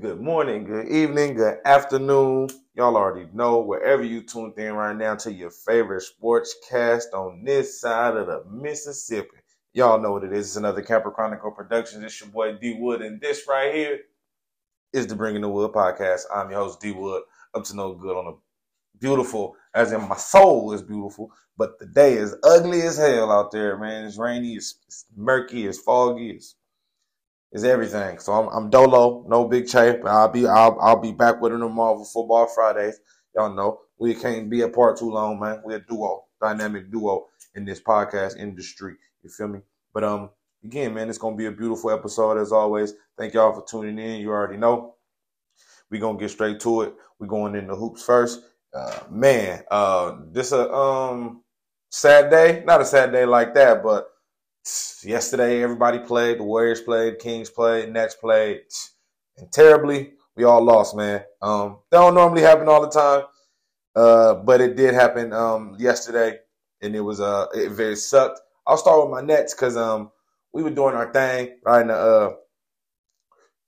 Good morning, good evening, good afternoon. Y'all already know wherever you tuned in right now to your favorite sports cast on this side of the Mississippi. Y'all know what it is. It's another Camper Chronicle Productions. It's your boy D Wood, and this right here is the Bringing the Wood podcast. I'm your host D Wood. Up to no good on a beautiful, as in my soul is beautiful, but the day is ugly as hell out there, man. It's rainy, it's, it's murky, it's foggy, it's is everything. So I'm, I'm Dolo, no big chape. I'll be I'll, I'll be back with tomorrow for football Fridays. Y'all know we can't be apart too long, man. We're a duo, dynamic duo in this podcast industry. You feel me? But um, again, man, it's gonna be a beautiful episode as always. Thank y'all for tuning in. You already know. we gonna get straight to it. we going in the hoops first. Uh, man, uh, this a um sad day. Not a sad day like that, but yesterday everybody played. The Warriors played, Kings played, Nets played, and terribly we all lost, man. Um, that don't normally happen all the time, uh, but it did happen um, yesterday, and it was uh, it very sucked. I'll start with my Nets because um, we were doing our thing right in the uh,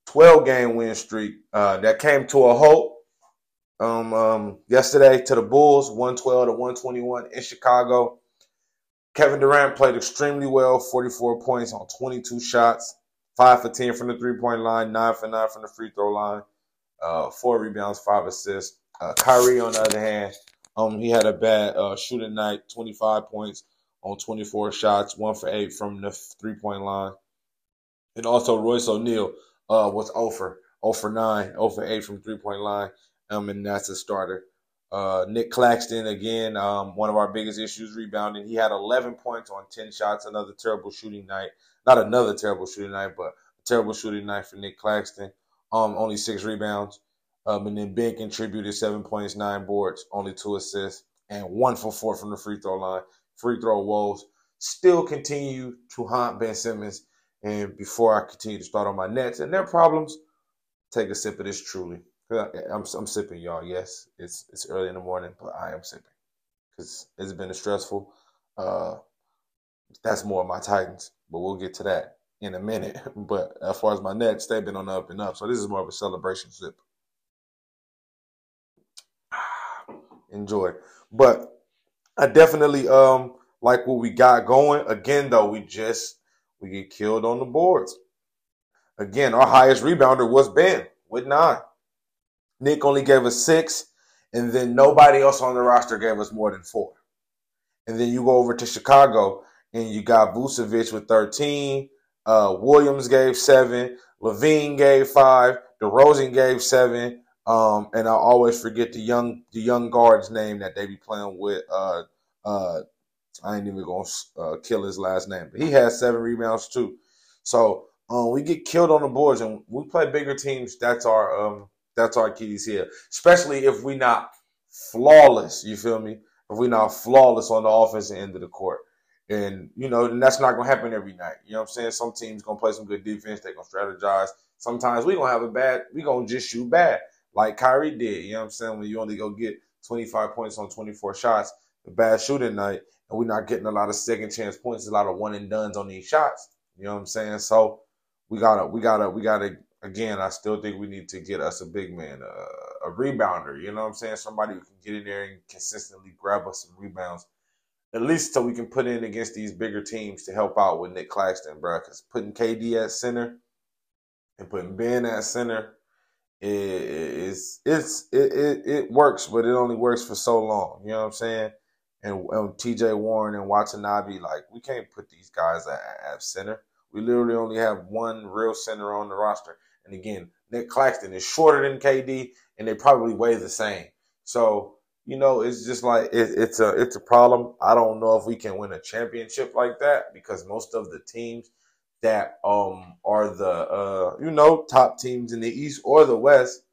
12 game win streak uh, that came to a halt um, um, yesterday to the Bulls, 112 to 121 in Chicago. Kevin Durant played extremely well, 44 points on 22 shots, 5 for 10 from the three point line, 9 for 9 from the free throw line, uh, 4 rebounds, 5 assists. Uh, Kyrie, on the other hand, um, he had a bad uh, shooting night, 25 points on 24 shots, 1 for 8 from the three point line. And also, Royce O'Neale uh, was 0 for, 0 for 9, 0 for 8 from three point line, um, and that's a starter. Uh, Nic Claxton, again, um, one of our biggest issues rebounding. He had 11 points on 10 shots, another terrible shooting night. Not another terrible shooting night, but a terrible shooting night for Nic Claxton. Um, only six rebounds. Um, and then Ben contributed seven points, nine boards, only two assists, and one for four from the free throw line. Free throw woes still continue to haunt Ben Simmons. And before I continue to start on my Nets and their problems, take a sip of this truly. I'm I'm sipping, y'all. Yes, it's it's early in the morning, but I am sipping because it's been a stressful. Uh, that's more of my Titans, but we'll get to that in a minute. But as far as my Nets, they've been on the up and up, so this is more of a celebration sip. Enjoy, but I definitely um like what we got going. Again, though, we just we get killed on the boards. Again, our highest rebounder was Ben with nine. Nic only gave us six, and then nobody else on the roster gave us more than four. And then you go over to Chicago, and you got Vucevic with 13. Uh, Williams gave seven. LaVine gave five. DeRozan gave seven. Um, and I always forget the young the young guard's name that they be playing with. Uh, uh, I ain't even gonna uh, kill his last name, but he has seven rebounds too. So um, we get killed on the boards, and we play bigger teams. That's our um, that's our keys here, especially if we not flawless. You feel me? If we not flawless on the offensive end of the court. And, you know, and that's not going to happen every night. You know what I'm saying? Some teams going to play some good defense. They're going to strategize. Sometimes we going to have a bad, we going to just shoot bad like Kyrie did. You know what I'm saying? When you only go get 25 points on 24 shots, a bad shooting night, and we're not getting a lot of second chance points, a lot of one and duns on these shots. You know what I'm saying? So we gotta, we gotta, we gotta again, I still think we need to get us a big man, uh, a rebounder. You know what I'm saying? Somebody who can get in there and consistently grab us some rebounds, at least so we can put in against these bigger teams to help out with Nic Claxton, bro. Because putting KD at center and putting Ben at center is it's it, it it works, but it only works for so long. You know what I'm saying? And, and TJ Warren and Watanabe, like we can't put these guys at, at center. We literally only have one real center on the roster. And again, Nic Claxton is shorter than KD, and they probably weigh the same. So you know, it's just like it, it's a it's a problem. I don't know if we can win a championship like that because most of the teams that um are the uh you know top teams in the East or the West,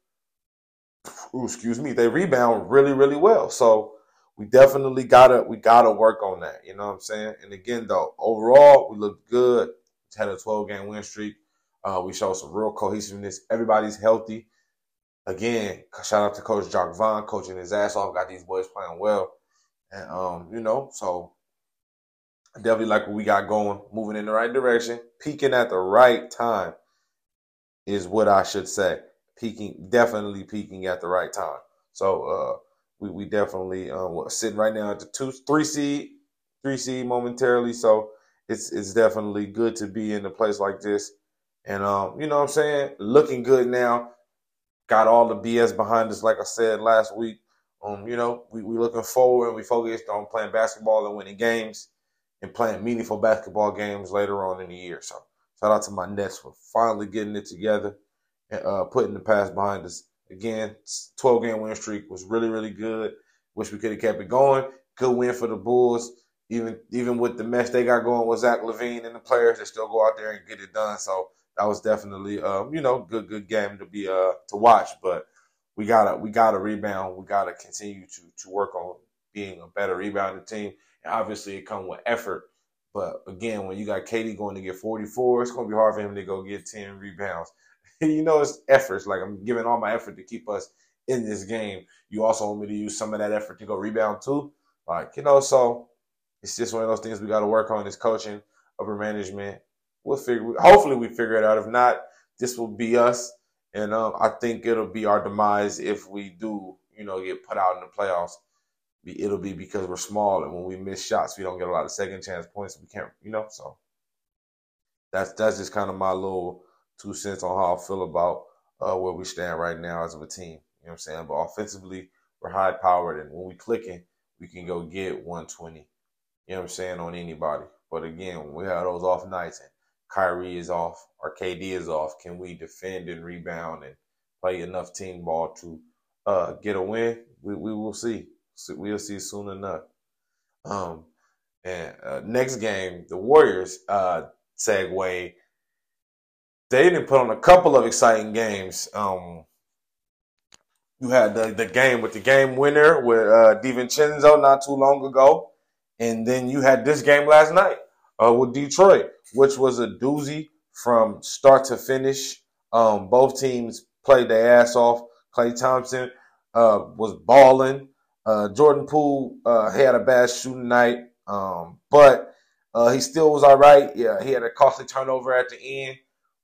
ooh, excuse me, they rebound really really well. So we definitely gotta we gotta work on that. You know what I'm saying? And again, though, overall we look good. Had a 12 game win streak. Uh, we show some real cohesiveness. Everybody's healthy. Again, shout out to Coach Jacque Vaughn, coaching his ass off, got these boys playing well. And, um, you know, so I definitely like what we got going, moving in the right direction, peaking at the right time is what I should say. peaking, definitely peaking at the right time. So uh, we we definitely um, sitting right now at the two three seed, three seed momentarily. So it's it's definitely good to be in a place like this. And um, you know what I'm saying? Looking good now. Got all the BS behind us, like I said last week. Um, you know, we we looking forward and we focused on playing basketball and winning games and playing meaningful basketball games later on in the year. So shout out to my Nets for finally getting it together and uh, putting the past behind us. Again, 12 game win streak was really, really good. Wish we could have kept it going. Good win for the Bulls. Even even with the mess they got going with Zach LaVine and the players, they still go out there and get it done. So that was definitely um, you know, good, good game to be uh to watch. But we gotta we gotta rebound. We gotta continue to to work on being a better rebounding team. And obviously it comes with effort. But again, when you got KD going to get 44, it's going to be hard for him to go get 10 rebounds. you know, it's efforts. Like I'm giving all my effort to keep us in this game. You also want me to use some of that effort to go rebound too. Like, you know, so it's just one of those things we got to work on is coaching, upper management. We'll figure, hopefully we figure it out. If not, this will be us. And um, I think it'll be our demise if we do, you know, get put out in the playoffs. It'll be because we're small and when we miss shots, we don't get a lot of second chance points. We can't, you know, so that's that's just kind of my little two cents on how I feel about uh, where we stand right now as of a team. You know what I'm saying? But offensively, we're high powered, and when we clicking, we can go get 120. You know what I'm saying on anybody. But again, we have those off nights and Kyrie is off or KD is off, can we defend and rebound and play enough team ball to uh, get a win? We, we will see. So we'll see soon enough. Um, and uh, next game, the Warriors uh, segue they didn't put on a couple of exciting games. Um, you had the, the game with the game winner with uh, DiVincenzo not too long ago, and then you had this game last night uh, with Detroit, which was a doozy from start to finish. Um, both teams played their ass off. Klay Thompson uh, was balling. Uh, Jordan Poole uh, had a bad shooting night, um, but uh, he still was all right. Yeah, he had a costly turnover at the end.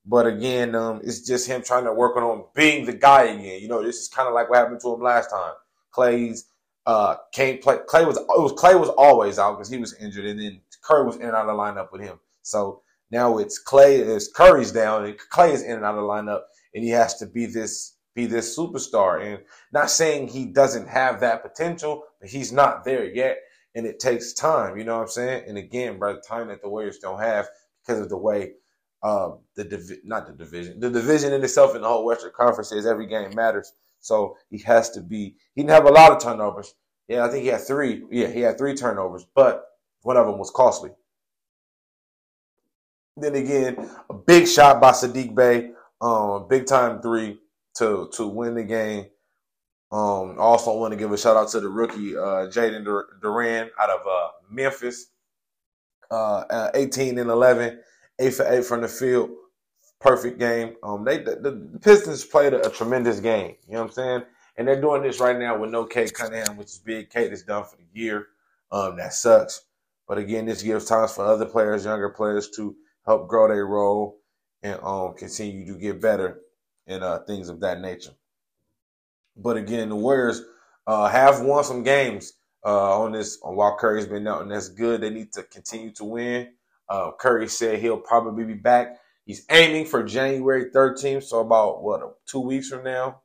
But again, um, it's just him trying to work on being the guy again. You know, this is kind of like what happened to him last time. Klay's uh, can't play. Klay was it was Klay was always out because he was injured, and then Curry was in and out of the lineup with him. So now it's Klay, it's Curry's down, and Klay is in and out of the lineup, and he has to be this be this superstar. And not saying he doesn't have that potential, but he's not there yet, and it takes time. You know what I'm saying? And again, by the time that the Warriors don't have because of the way uh, the divi- not the division, the division in itself in the whole Western Conference is every game matters. So he has to be. He didn't have a lot of turnovers. Yeah, I think he had three. Yeah, he had three turnovers, but one of them was costly. Then again, a big shot by Saddiq Bey, um, big time three to to win the game. Um, also want to give a shout out to the rookie uh, Jalen Duren out of uh, Memphis, uh, 18 and 11 eight for eight from the field. Perfect game. Um, they the, the Pistons played a, a, tremendous game. You know what I'm saying? And they're doing this right now with no Cade Cunningham, which is big. Cade is done for the year. Um, that sucks. But again, this gives times for other players, younger players, to help grow their role and um continue to get better and uh, things of that nature. But again, the Warriors uh, have won some games uh, on this on while Curry's been out, and that's good. They need to continue to win. Uh, Curry said he'll probably be back. He's aiming for January 13th, so about what two weeks from now.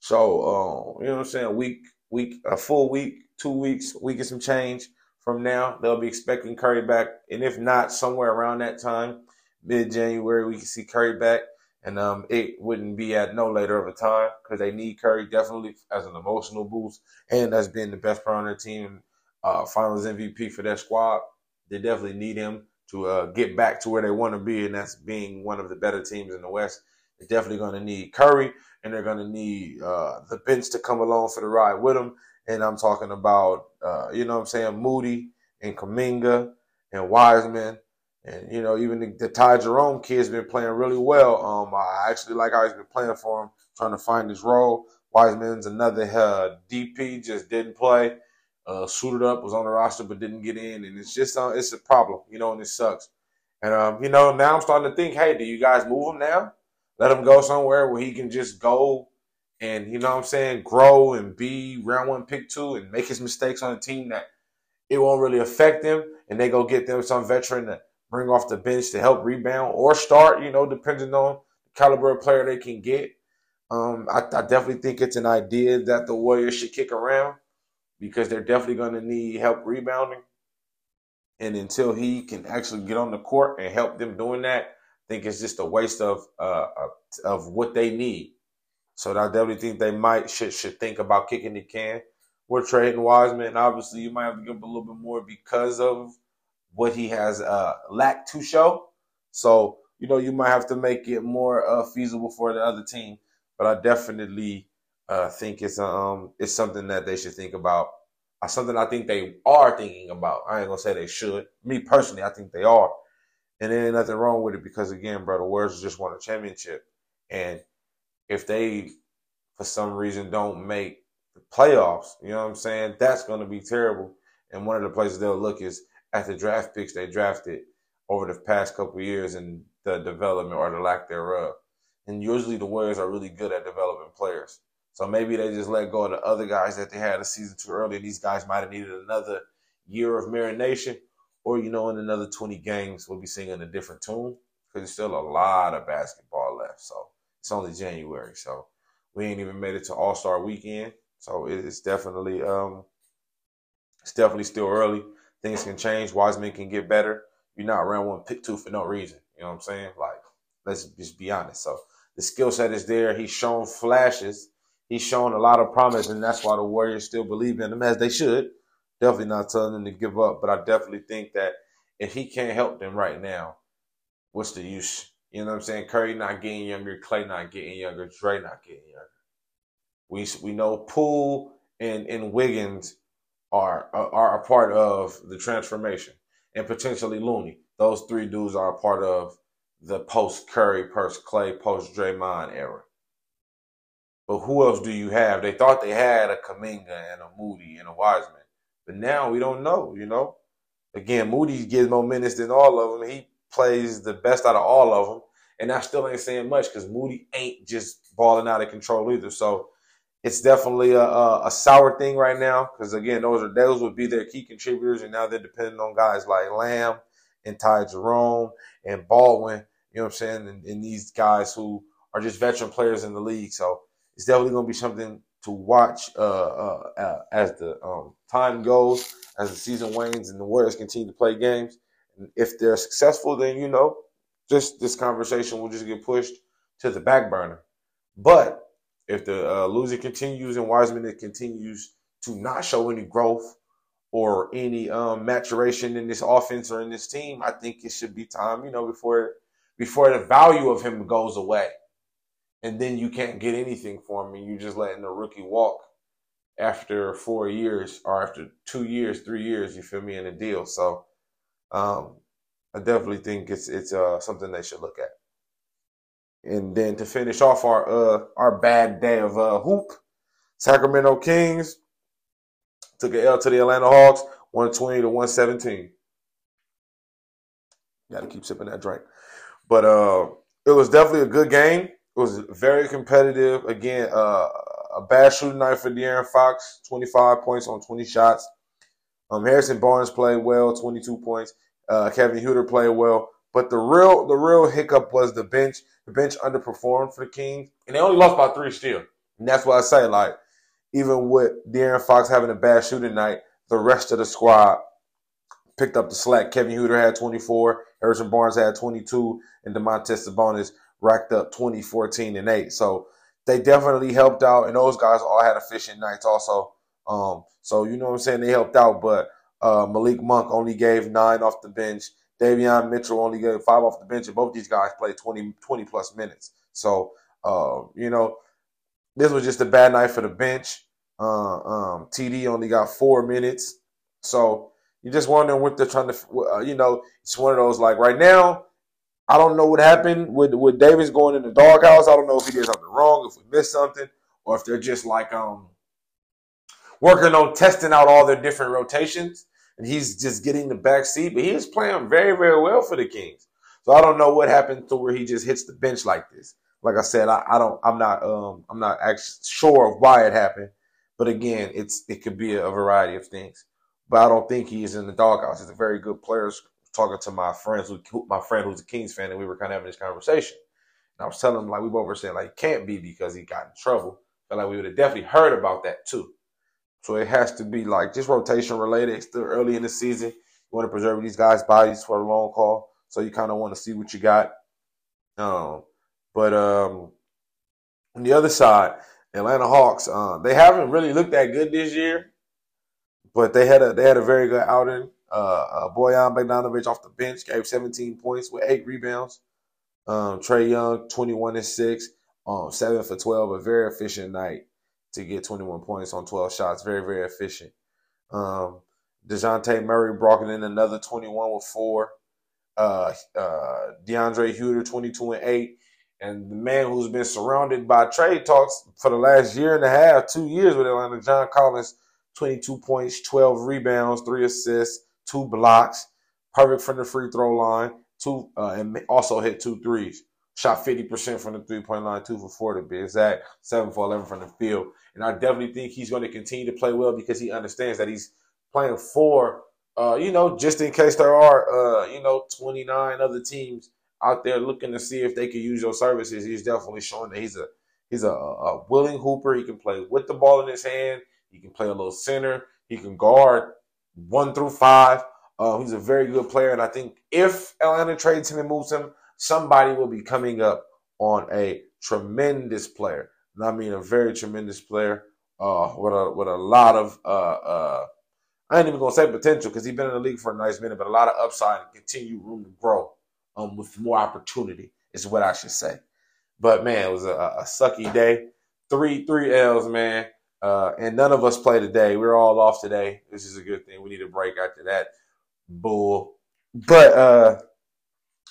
So uh, you know what I'm saying? Week, week, a full week, two weeks, week and some change from now. They'll be expecting Curry back, and if not, somewhere around that time, mid January, we can see Curry back. And um, it wouldn't be at no later of a time because they need Curry definitely as an emotional boost and as being the best player on their team, uh, Finals MVP for their squad. They definitely need him to uh, get back to where they want to be, and that's being one of the better teams in the West. They're definitely going to need Curry, and they're going to need uh, the bench to come along for the ride with them. And I'm talking about, uh, you know what I'm saying, Moody and Kuminga and Wiseman. And, you know, even the, the Ty Jerome kid's been playing really well. Um, I actually like how he's been playing for him, trying to find his role. Wiseman's another uh, DP, just didn't play uh, suited up, was on the roster but didn't get in, and it's just uh, it's a problem, you know, and it sucks. And um, you know, now I'm starting to think, hey, do you guys move him now? Let him go somewhere where he can just go and you know what I'm saying, grow and be round one, pick two, and make his mistakes on a team that it won't really affect them, and they go get them some veteran to bring off the bench to help rebound or start, you know, depending on the caliber of player they can get. Um, I, I definitely think it's an idea that the Warriors should kick around because they're definitely going to need help rebounding. And until he can actually get on the court and help them doing that, I think it's just a waste of uh, of what they need. So I definitely think they might should should think about kicking the can. We're trading Wiseman. Obviously, you might have to give him a little bit more because of what he has uh, lacked to show. So you know you might have to make it more uh, feasible for the other team. But I definitely uh, think it's um it's something that they should think about. Uh, something I think they are thinking about. I ain't gonna say they should. Me personally, I think they are, and there ain't nothing wrong with it because again, brother, Warriors just won a championship, and if they for some reason don't make the playoffs, you know what I'm saying? That's going to be terrible. And one of the places they'll look is at the draft picks they drafted over the past couple years and the development or the lack thereof. And usually the Warriors are really good at developing players. So maybe they just let go of the other guys that they had a season too early. These guys might have needed another year of marination. Or, you know, in another 20 games, we'll be singing a different tune because there's still a lot of basketball left. So it's only January, so we ain't even made it to All Star Weekend. So it's definitely um, it's definitely still early. Things can change. Wiseman can get better. You're not around one pick two for no reason. You know what I'm saying? Like, let's just be honest. So the skill set is there. He's shown flashes. He's shown a lot of promise, and that's why the Warriors still believe in him as they should. Definitely not telling them to give up, but I definitely think that if he can't help them right now, what's the use? You know what I'm saying? Curry not getting younger, Klay not getting younger, Dre not getting younger. We we know Poole and and Wiggins are are a part of the transformation, and potentially Looney. Those three dudes are a part of the post Curry, post Klay, post Draymond era. But who else do you have? They thought they had a Kuminga and a Moody and a Wiseman, but now we don't know. You know, again, Moody gives more minutes than all of them. He plays the best out of all of them. And that still ain't saying much because Moody ain't just balling out of control either. So it's definitely a, a, a sour thing right now because again, those are those would be their key contributors, and now they're depending on guys like Lamb and Ty Jerome and Baldwin. You know what I'm saying? And, and these guys who are just veteran players in the league. So it's definitely going to be something to watch uh, uh, uh, as the um, time goes, as the season wanes, and the Warriors continue to play games if they're successful, then you know, just this conversation will just get pushed to the back burner. But if the uh, losing continues and Wiseman continues to not show any growth or any um, maturation in this offense or in this team, I think it should be time, you know, before before the value of him goes away, and then you can't get anything for him, and you're just letting the rookie walk after four years or after two years, three years. You feel me in a deal, so um, I definitely think it's it's uh, something they should look at. And then to finish off our uh, our bad day of uh, hoop, Sacramento Kings took an L to the Atlanta Hawks, 120 to 117. Got to keep sipping that drink. But uh, it was definitely a good game. It was very competitive. Again, uh, a bad shooting night for De'Aaron Fox, 25 points on 20 shots. Um, Harrison Barnes played well, 22 points. Uh, Kevin Huerter played well, but the real the real hiccup was the bench. The bench underperformed for the Kings, and they only lost by three still. And that's why I say, like, even with De'Aaron Fox having a bad shooting night, the rest of the squad picked up the slack. Kevin Huerter had 24, Harrison Barnes had 22, and Domantas Sabonis racked up 20, 14, and 8. So they definitely helped out, and those guys all had efficient nights also. Um, so you know what I'm saying? They helped out, but uh, Malik Monk only gave nine off the bench. Davion Mitchell only gave five off the bench, and both these guys played 20, 20 plus minutes. So uh, you know, this was just a bad night for the bench. Uh, um, TD only got four minutes, so you're just wondering what they're trying to. Uh, you know, it's one of those like right now. I don't know what happened with with Davis going in the doghouse. I don't know if he did something wrong, if we missed something, or if they're just like um working on testing out all their different rotations, and he's just getting the back seat. But he is playing very, very well for the Kings. So I don't know what happened to where he just hits the bench like this. Like I said, I, I don't, I'm not, um, I'm not actually sure of why it happened. But again, it's it could be a variety of things. But I don't think he is in the doghouse. He's a very good player. Talking to my friends, who, my friend who's a Kings fan, and we were kind of having this conversation. And I was telling him like we both were saying like it can't be because he got in trouble. But like we would have definitely heard about that too. So it has to be like just rotation related. It's still early in the season. You want to preserve these guys' bodies for a long call. So you kind of want to see what you got. Um, but um, on the other side, Atlanta Hawks, uh, they haven't really looked that good this year, but they had a they had a very good outing. Uh, uh, Bojan Bogdanovic off the bench gave 17 points with eight rebounds. Um, Trae Young, 21 and six, um, seven for 12, a very efficient night to get 21 points on 12 shots. Very very efficient. Um, Dejounte Murray brought in another 21 with four. Uh, uh, DeAndre Hunter, 22 and 8. And the man who's been surrounded by trade talks for the last year and a half, two years with Atlanta, John Collins, 22 points, 12 rebounds, three assists, two blocks, perfect from the free throw line, two, uh, and also hit two threes. Shot 50% from the three point line, two for four to be exact, seven for 11 from the field. And I definitely think he's going to continue to play well because he understands that he's playing for, uh, you know, just in case there are, uh, you know, 29 other teams out there looking to see if they can use your services. He's definitely showing that he's a he's a, a willing hooper. He can play with the ball in his hand. He can play a little center. He can guard one through five. Uh, he's a very good player, and I think if Atlanta trades him and moves him, somebody will be coming up on a tremendous player. And I mean a very tremendous player uh, with a with a lot of uh, uh, I ain't even gonna say potential because he's been in the league for a nice minute, but a lot of upside and continued room to grow um, with more opportunity is what I should say. But man, it was a, a sucky day. Three three L's, man. Uh, and none of us play today. We're all off today. This is a good thing. We need a break after that bull. But uh,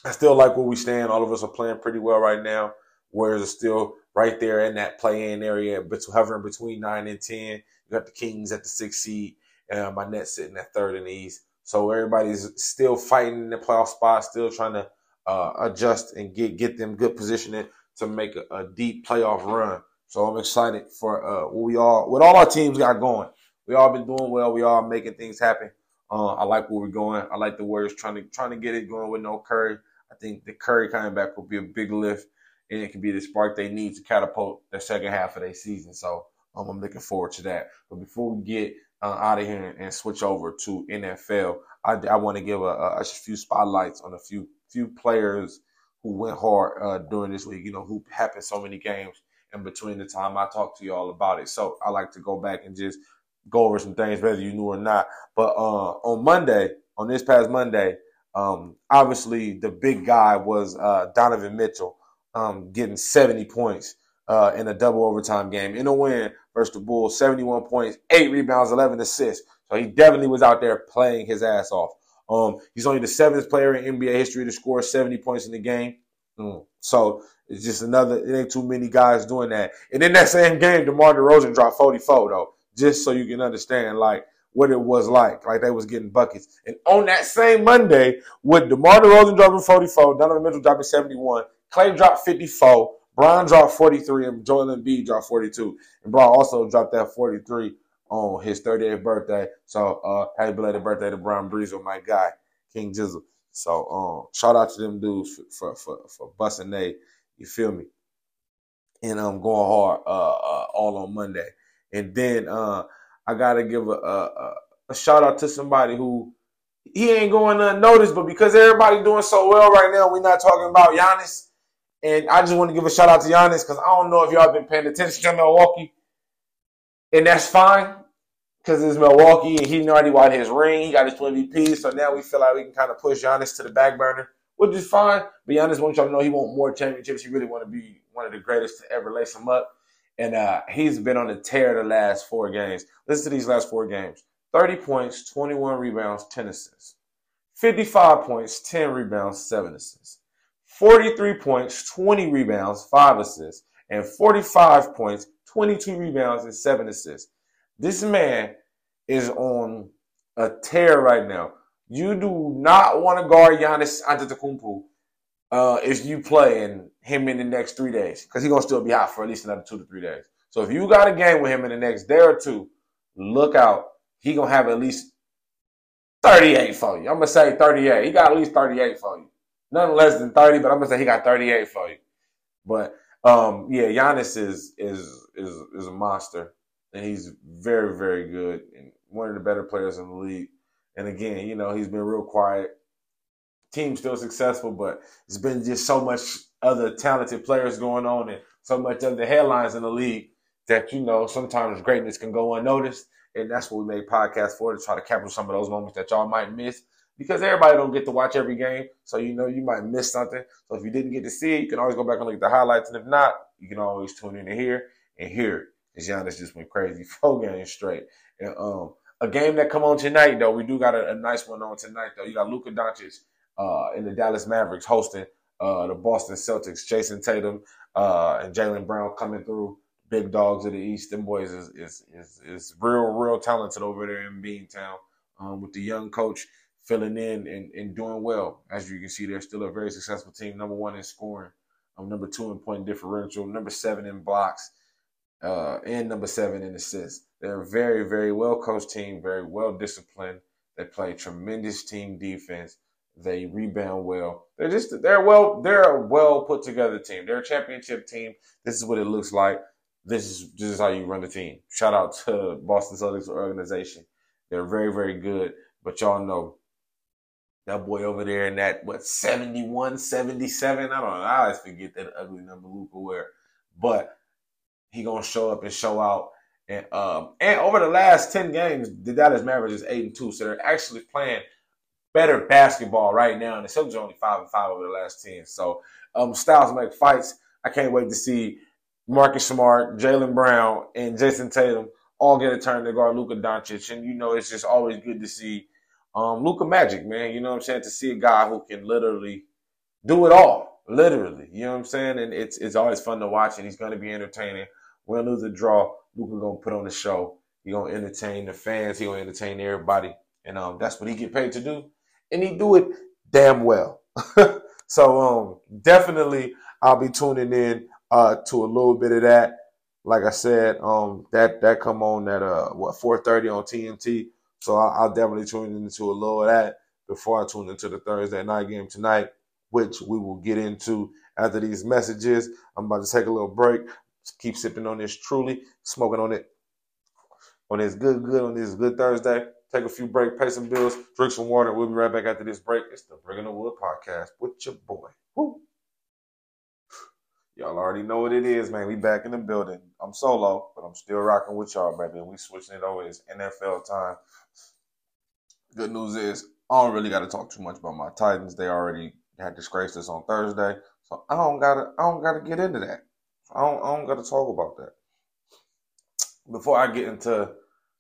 I still like where we stand. All of us are playing pretty well right now. Warriors are still right there in that play-in area, but hovering between nine and ten. You got the Kings at the sixth seed. Uh, my net sitting at third in the East. So everybody's still fighting in the playoff spot, still trying to uh, adjust and get get them good positioning to make a, a deep playoff run. So I'm excited for uh, what we all, what all our teams got going. We all been doing well. We all making things happen. Uh, I like where we're going. I like the Warriors trying to trying to get it going with no Curry. I think the Curry coming back will be a big lift, and it can be the spark they need to catapult the second half of their season. So um, I'm looking forward to that. But before we get uh, out of here and switch over to NFL, I, I want to give a, a, a, few spotlights on a few few players who went hard uh, during this week. You know, who happened so many games in between the time I talked to you all about it. So I like to go back and just go over some things, whether you knew or not. But uh, on Monday, on this past Monday, um, obviously the big guy was uh, Donovan Mitchell um, getting 70 points uh, in a double overtime game in a win versus the Bulls, 71 points, eight rebounds, 11 assists. So he definitely was out there playing his ass off. Um, he's only the seventh player in NBA history to score 70 points in the game. Mm. So it's just another. It ain't too many guys doing that. And in that same game, DeMar DeRozan dropped 44 though, just so you can understand like what it was like. Like they was getting buckets. And on that same Monday, with DeMar DeRozan dropping 44, Donovan Mitchell dropping 71, Klay dropped 54, Brown dropped 43 and Joel Embiid dropped 42. And Brown also dropped that 43 on his 30th birthday. So uh happy belated birthday to Brown Breezer, my guy, King Jizzle. So um shout out to them dudes for for for, for busting they, you feel me? And I'm um, going hard uh, uh all on Monday. And then uh I gotta give a, a, a shout out to somebody who he ain't going unnoticed, but because everybody doing so well right now, we're not talking about Giannis. And I just want to give a shout out to Giannis because I don't know if y'all been paying attention to Milwaukee. And that's fine because it's Milwaukee and he already won his ring. He got his 20 MVP. So now we feel like we can kind of push Giannis to the back burner, which is fine. But Giannis wants y'all to know he want more championships. He really want to be one of the greatest to ever lace him up. And uh, he's been on a tear the last four games. Listen to these last four games 30 points, 21 rebounds, 10 assists. 55 points, 10 rebounds, 7 assists. 43 points, 20 rebounds, 5 assists, and 45 points, 22 rebounds, and 7 assists. This man is on a tear right now. You do not want to guard Giannis Antetokounmpo uh, is you playing him in the next three days because he's gonna still be out for at least another two to three days. So if you got a game with him in the next day or two, look out. He gonna have at least 38 for you. I'm gonna say 38. He got at least 38 for you. Nothing less than 30, but I'm gonna say he got 38 for you. But um, yeah, Giannis is is is is a monster, and he's very very good and one of the better players in the league. And again, you know, he's been real quiet. Team still successful, but it's been just so much other talented players going on and so much other headlines in the league that you know sometimes greatness can go unnoticed. And that's what we made podcasts for to try to capture some of those moments that y'all might miss because everybody don't get to watch every game. So you know you might miss something. So if you didn't get to see it, you can always go back and look at the highlights. And if not, you can always tune in to hear and hear. Because Giannis just went crazy four games straight. And um a game that come on tonight though, we do got a, a nice one on tonight though. You got Luka Doncic uh in the Dallas Mavericks hosting uh the Boston Celtics, Jayson Tatum uh and Jaylen Brown coming through big dogs of the East. Them boys is is is, is real, real talented over there in Beantown. Um, with the young coach filling in and, and doing well. As you can see, they're still a very successful team. Number one in scoring, um, number two in point differential, number seven in blocks, uh, and number seven in assists. They're a very, very well coached team, very well disciplined. They play tremendous team defense. They rebound well. They're just they're well they're a well put together team. They're a championship team. This is what it looks like this is this is how you run the team. Shout out to Boston Celtics organization. They're very, very good. But y'all know that boy over there in that what 71, 77. I don't know. I always forget that ugly number Luka wear. But he gonna show up and show out. And um and over the last 10 games, the Dallas Mavericks is 8 and 2. So they're actually playing better basketball right now. And the Celtics are only five and five over the last 10. So um styles make fights. I can't wait to see Marcus Smart, Jaylen Brown, and Jayson Tatum all get a turn to guard Luka Doncic. And, you know, it's just always good to see um, Luka Magic, man. You know what I'm saying? To see a guy who can literally do it all. Literally. You know what I'm saying? And it's it's always fun to watch, and he's going to be entertaining. Win, lose, or draw, Luka going to put on the show. He going to entertain the fans. He going to entertain everybody. And um, that's what he get paid to do. And he do it damn well. so um, definitely I'll be tuning in uh, to a little bit of that. Like I said, um, that that come on at uh what 4:30 on TNT. So I'll, I'll definitely tune into a little of that before I tune into the Thursday night game tonight, which we will get into after these messages. I'm about to take a little break. Keep sipping on this truly, smoking on it on this good, good on this good Thursday. Take a few break, pay some bills, drink some water. We'll be right back after this break. It's the Bringing the Wood podcast with your boy. Woo. Y'all already know what it is, man. We back in the building. I'm solo, but I'm still rocking with y'all, baby. We switching it over. It's NFL time. Good news is I don't really got to talk too much about my Titans. They already had disgraced us on Thursday, so I don't gotta. I don't gotta get into that. I don't. I don't gotta talk about that. Before I get into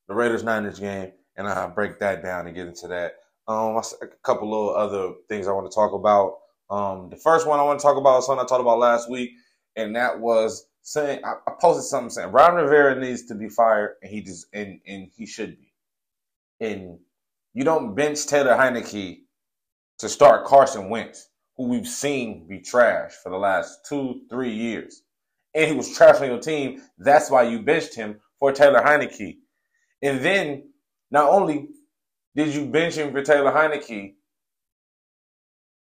the Raiders Niners game and I break that down and get into that, um, a couple of other things I want to talk about. Um, the first one I want to talk about is something I talked about last week and that was saying I, posted something saying Ron Rivera needs to be fired, and he just and and he should be. And you don't bench Taylor Heinicke to start Carson Wentz, who we've seen be trash for the last two, three years. And he was trash on your team. That's why you benched him for Taylor Heinicke. And then not only did you bench him for Taylor Heinicke,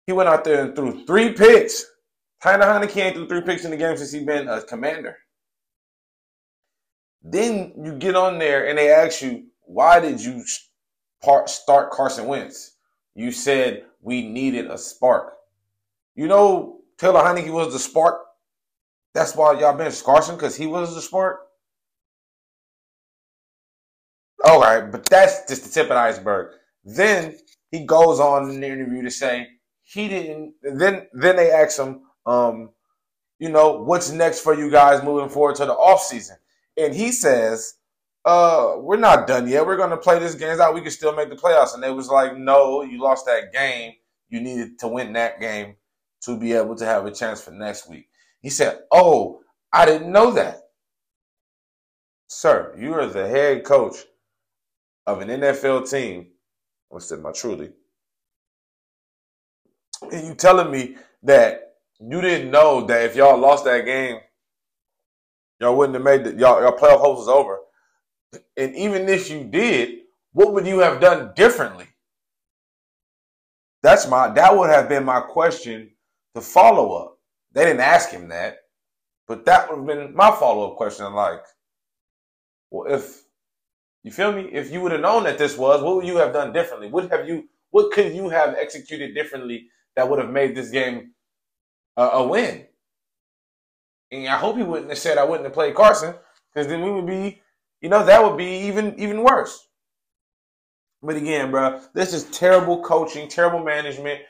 he went out there and threw three picks Taylor Heinicke ain't threw three picks in the game since he's been a commander. Then you get on there and they ask you, why did you start Carson Wentz? You said we needed a spark. You know, Taylor Heinicke was the spark. That's why y'all benched Carson because he was the spark. All right, but that's just the tip of the iceberg. Then he goes on in the interview to say he didn't. Then then they ask him, um, you know, what's next for you guys moving forward to the off season? And he says, uh, we're not done yet. We're going to play this games out. We can still make the playoffs. And they was like, no, you lost that game. You needed to win that game to be able to have a chance for next week. He said, oh, I didn't know that. Sir, you are the head coach of an NFL team. I said my truly. And you telling me that you didn't know that if y'all lost that game, y'all wouldn't have made the y'all y'all playoff hopes was over. And even if you did, what would you have done differently? That's my that would have been my question to follow up. They didn't ask him that, but that would have been my follow up question. Like, well, if you feel me, if you would have known that this was, what would you have done differently? What have you? What could you have executed differently that would have made this game a, a win? And I hope he wouldn't have said I wouldn't have played Carson, because then we would be, you know, that would be even even worse. But again, bro, this is terrible coaching, terrible management.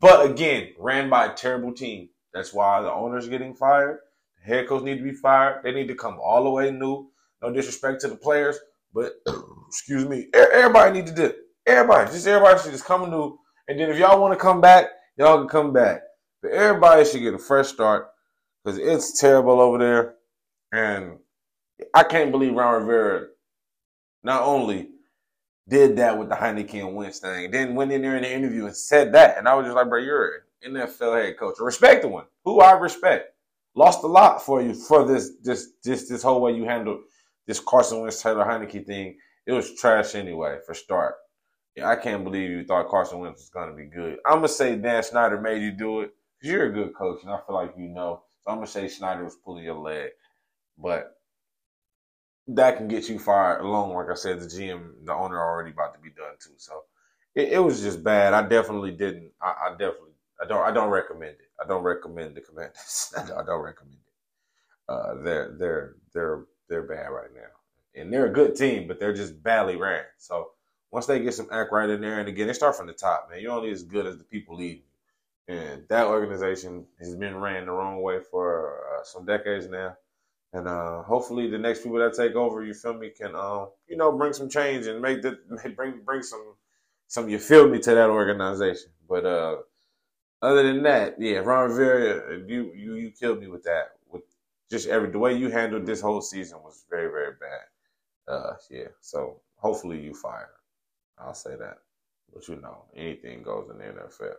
But again, ran by a terrible team. That's why the owner's getting fired. The head coach need to be fired. They need to come all the way new. No disrespect to the players, but excuse me, everybody need to do. It. Everybody, just everybody should just come new. And then if y'all want to come back, y'all can come back. But everybody should get a fresh start because it's terrible over there. And I can't believe Ron Rivera not only did that with the Heinicke Wentz thing. Then went in there in the interview and said that. And I was just like, bro, you're an NFL head coach. A respected one. Who I respect. Lost a lot for you for this this this this whole way you handled this Carson Wentz Taylor Heinicke thing. It was trash anyway, for start. Yeah, I can't believe you thought Carson Wentz was gonna be good. I'm gonna say Dan Snyder made you do it. Because you're a good coach and I feel like you know. So I'm gonna say Snyder was pulling your leg. But that can get you fired alone. Like I said, the GM, the owner, already about to be done too. So it, it was just bad. I definitely didn't. I, I, definitely. I don't. I don't recommend it. I don't recommend the Commanders. I don't recommend it. Uh, they're they're they're they're bad right now, and they're a good team, but they're just badly ran. So once they get some act right in there, and again, they start from the top, man. You're only as good as the people leading you, and that organization has been ran the wrong way for uh, some decades now and uh, hopefully the next people that take over, you feel me, can uh, you know bring some change and make the bring bring some some you feel me to that organization. But uh, other than that, yeah, Ron Rivera, you you you killed me with that. Just every the way you handled this whole season was very very bad. Uh, yeah, so hopefully you fire. I'll say that. But you know, anything goes in the NFL.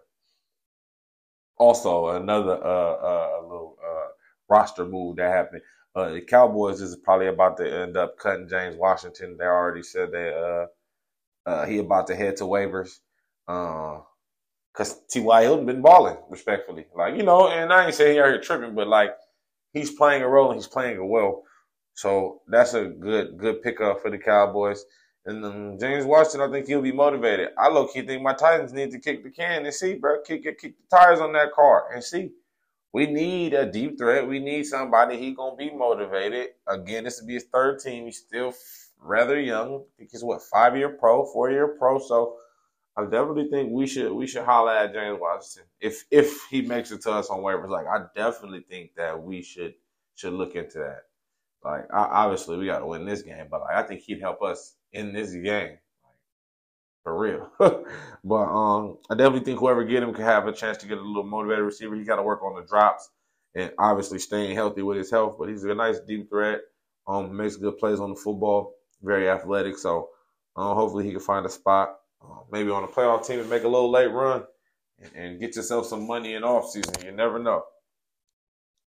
Also, another uh, uh, little uh, roster move that happened. Uh, the Cowboys is probably about to end up cutting James Washington. They already said they uh, uh, he about to head to waivers. Uh, Cause T.Y. Hilton been balling, respectfully. Like, you know, and I ain't saying he out here tripping, but like he's playing a role and he's playing it well. So that's a good, good pickup for the Cowboys. And then James Washington, I think he'll be motivated. I low key think my Titans need to kick the can and see, bro. Kick, kick, kick the tires on that car and see. We need a deep threat. We need somebody he gonna be motivated. Again, this will be his third team. He's still rather young. I think he's what five year pro, four year pro. So I definitely think we should we should holler at James Washington if if he makes it to us on waivers. Like I definitely think that we should should look into that. Like I, obviously we got to win this game, but like, I think he'd help us in this game for real. but um, I definitely think whoever get him can have a chance to get a little motivated receiver. He got to work on the drops and obviously staying healthy with his health. But he's a nice deep threat. Um, makes good plays on the football. Very athletic. So uh, hopefully he can find a spot, uh, maybe on a playoff team and make a little late run and, and get yourself some money in off season. You never know.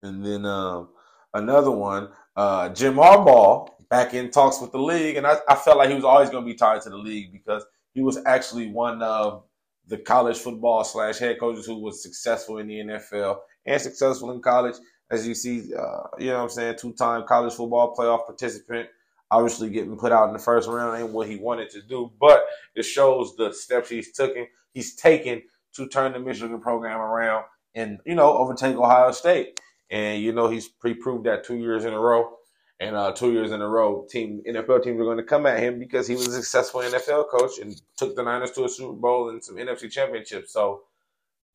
And then um, another one, uh, Jim Harbaugh back in talks with the league, and I, I felt like he was always going to be tied to the league because he was actually one of the college football slash head coaches who was successful in the NFL and successful in college. As you see, uh, you know what I'm saying, two time college football playoff participant. Obviously, getting put out in the first round ain't what he wanted to do, but it shows the steps he's taken. He's taken to turn the Michigan program around and you know overtake Ohio State. And you know he's pre-proved that two years in a row and uh, two years in a row, team NFL teams are going to come at him because he was a successful NFL coach and took the Niners to a Super Bowl and some NFC championships. So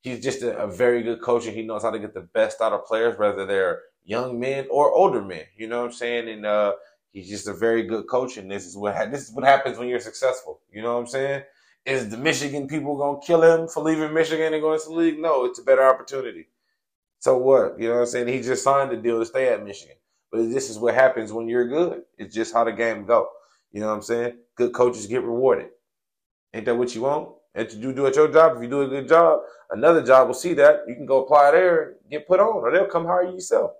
he's just a, a, very good coach and he knows how to get the best out of players, whether they're young men or older men. You know what I'm saying? And uh, he's just a very good coach. And this is what ha- this is what happens when you're successful. You know what I'm saying? Is the Michigan people gonna kill him for leaving Michigan and going to the league? No, it's a better opportunity. So what? You know what I'm saying? He just signed a deal to stay at Michigan. But this is what happens when you're good. It's just how the game go. You know what I'm saying? Good coaches get rewarded. Ain't that what you want? And to do, do at your job, if you do a good job, another job will see that. You can go apply there, get put on, or they'll come hire you yourself.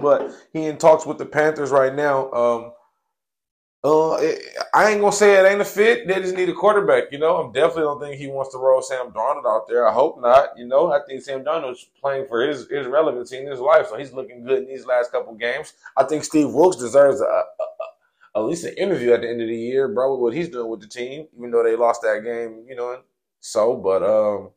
But he in talks with the Panthers right now. Um, uh, it, I ain't gonna say it ain't a fit. They just need a quarterback. You know, I'm definitely don't think he wants to roll Sam Darnold out there. I hope not. You know, I think Sam Darnold's playing for his his relevancy in his life, so he's looking good in these last couple games. I think Steve Wilks deserves a, a, at least an interview at the end of the year, bro. What he's doing with the team, even though they lost that game, you know. So, but um,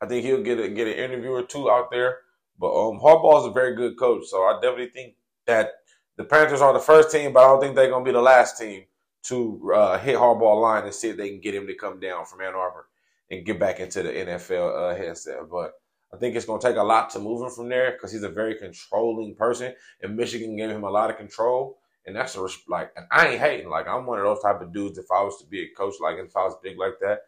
I think he'll get a, get an interview or two out there. But um, is a very good coach, so I definitely think that the Panthers are the first team, but I don't think they're going to be the last team to uh, hit Harbaugh line and see if they can get him to come down from Ann Arbor and get back into the NFL uh, headset. But I think it's going to take a lot to move him from there because he's a very controlling person, and Michigan gave him a lot of control. And that's a, like, and I ain't hating. Like, I'm one of those type of dudes. If I was to be a coach, like if I was big like that,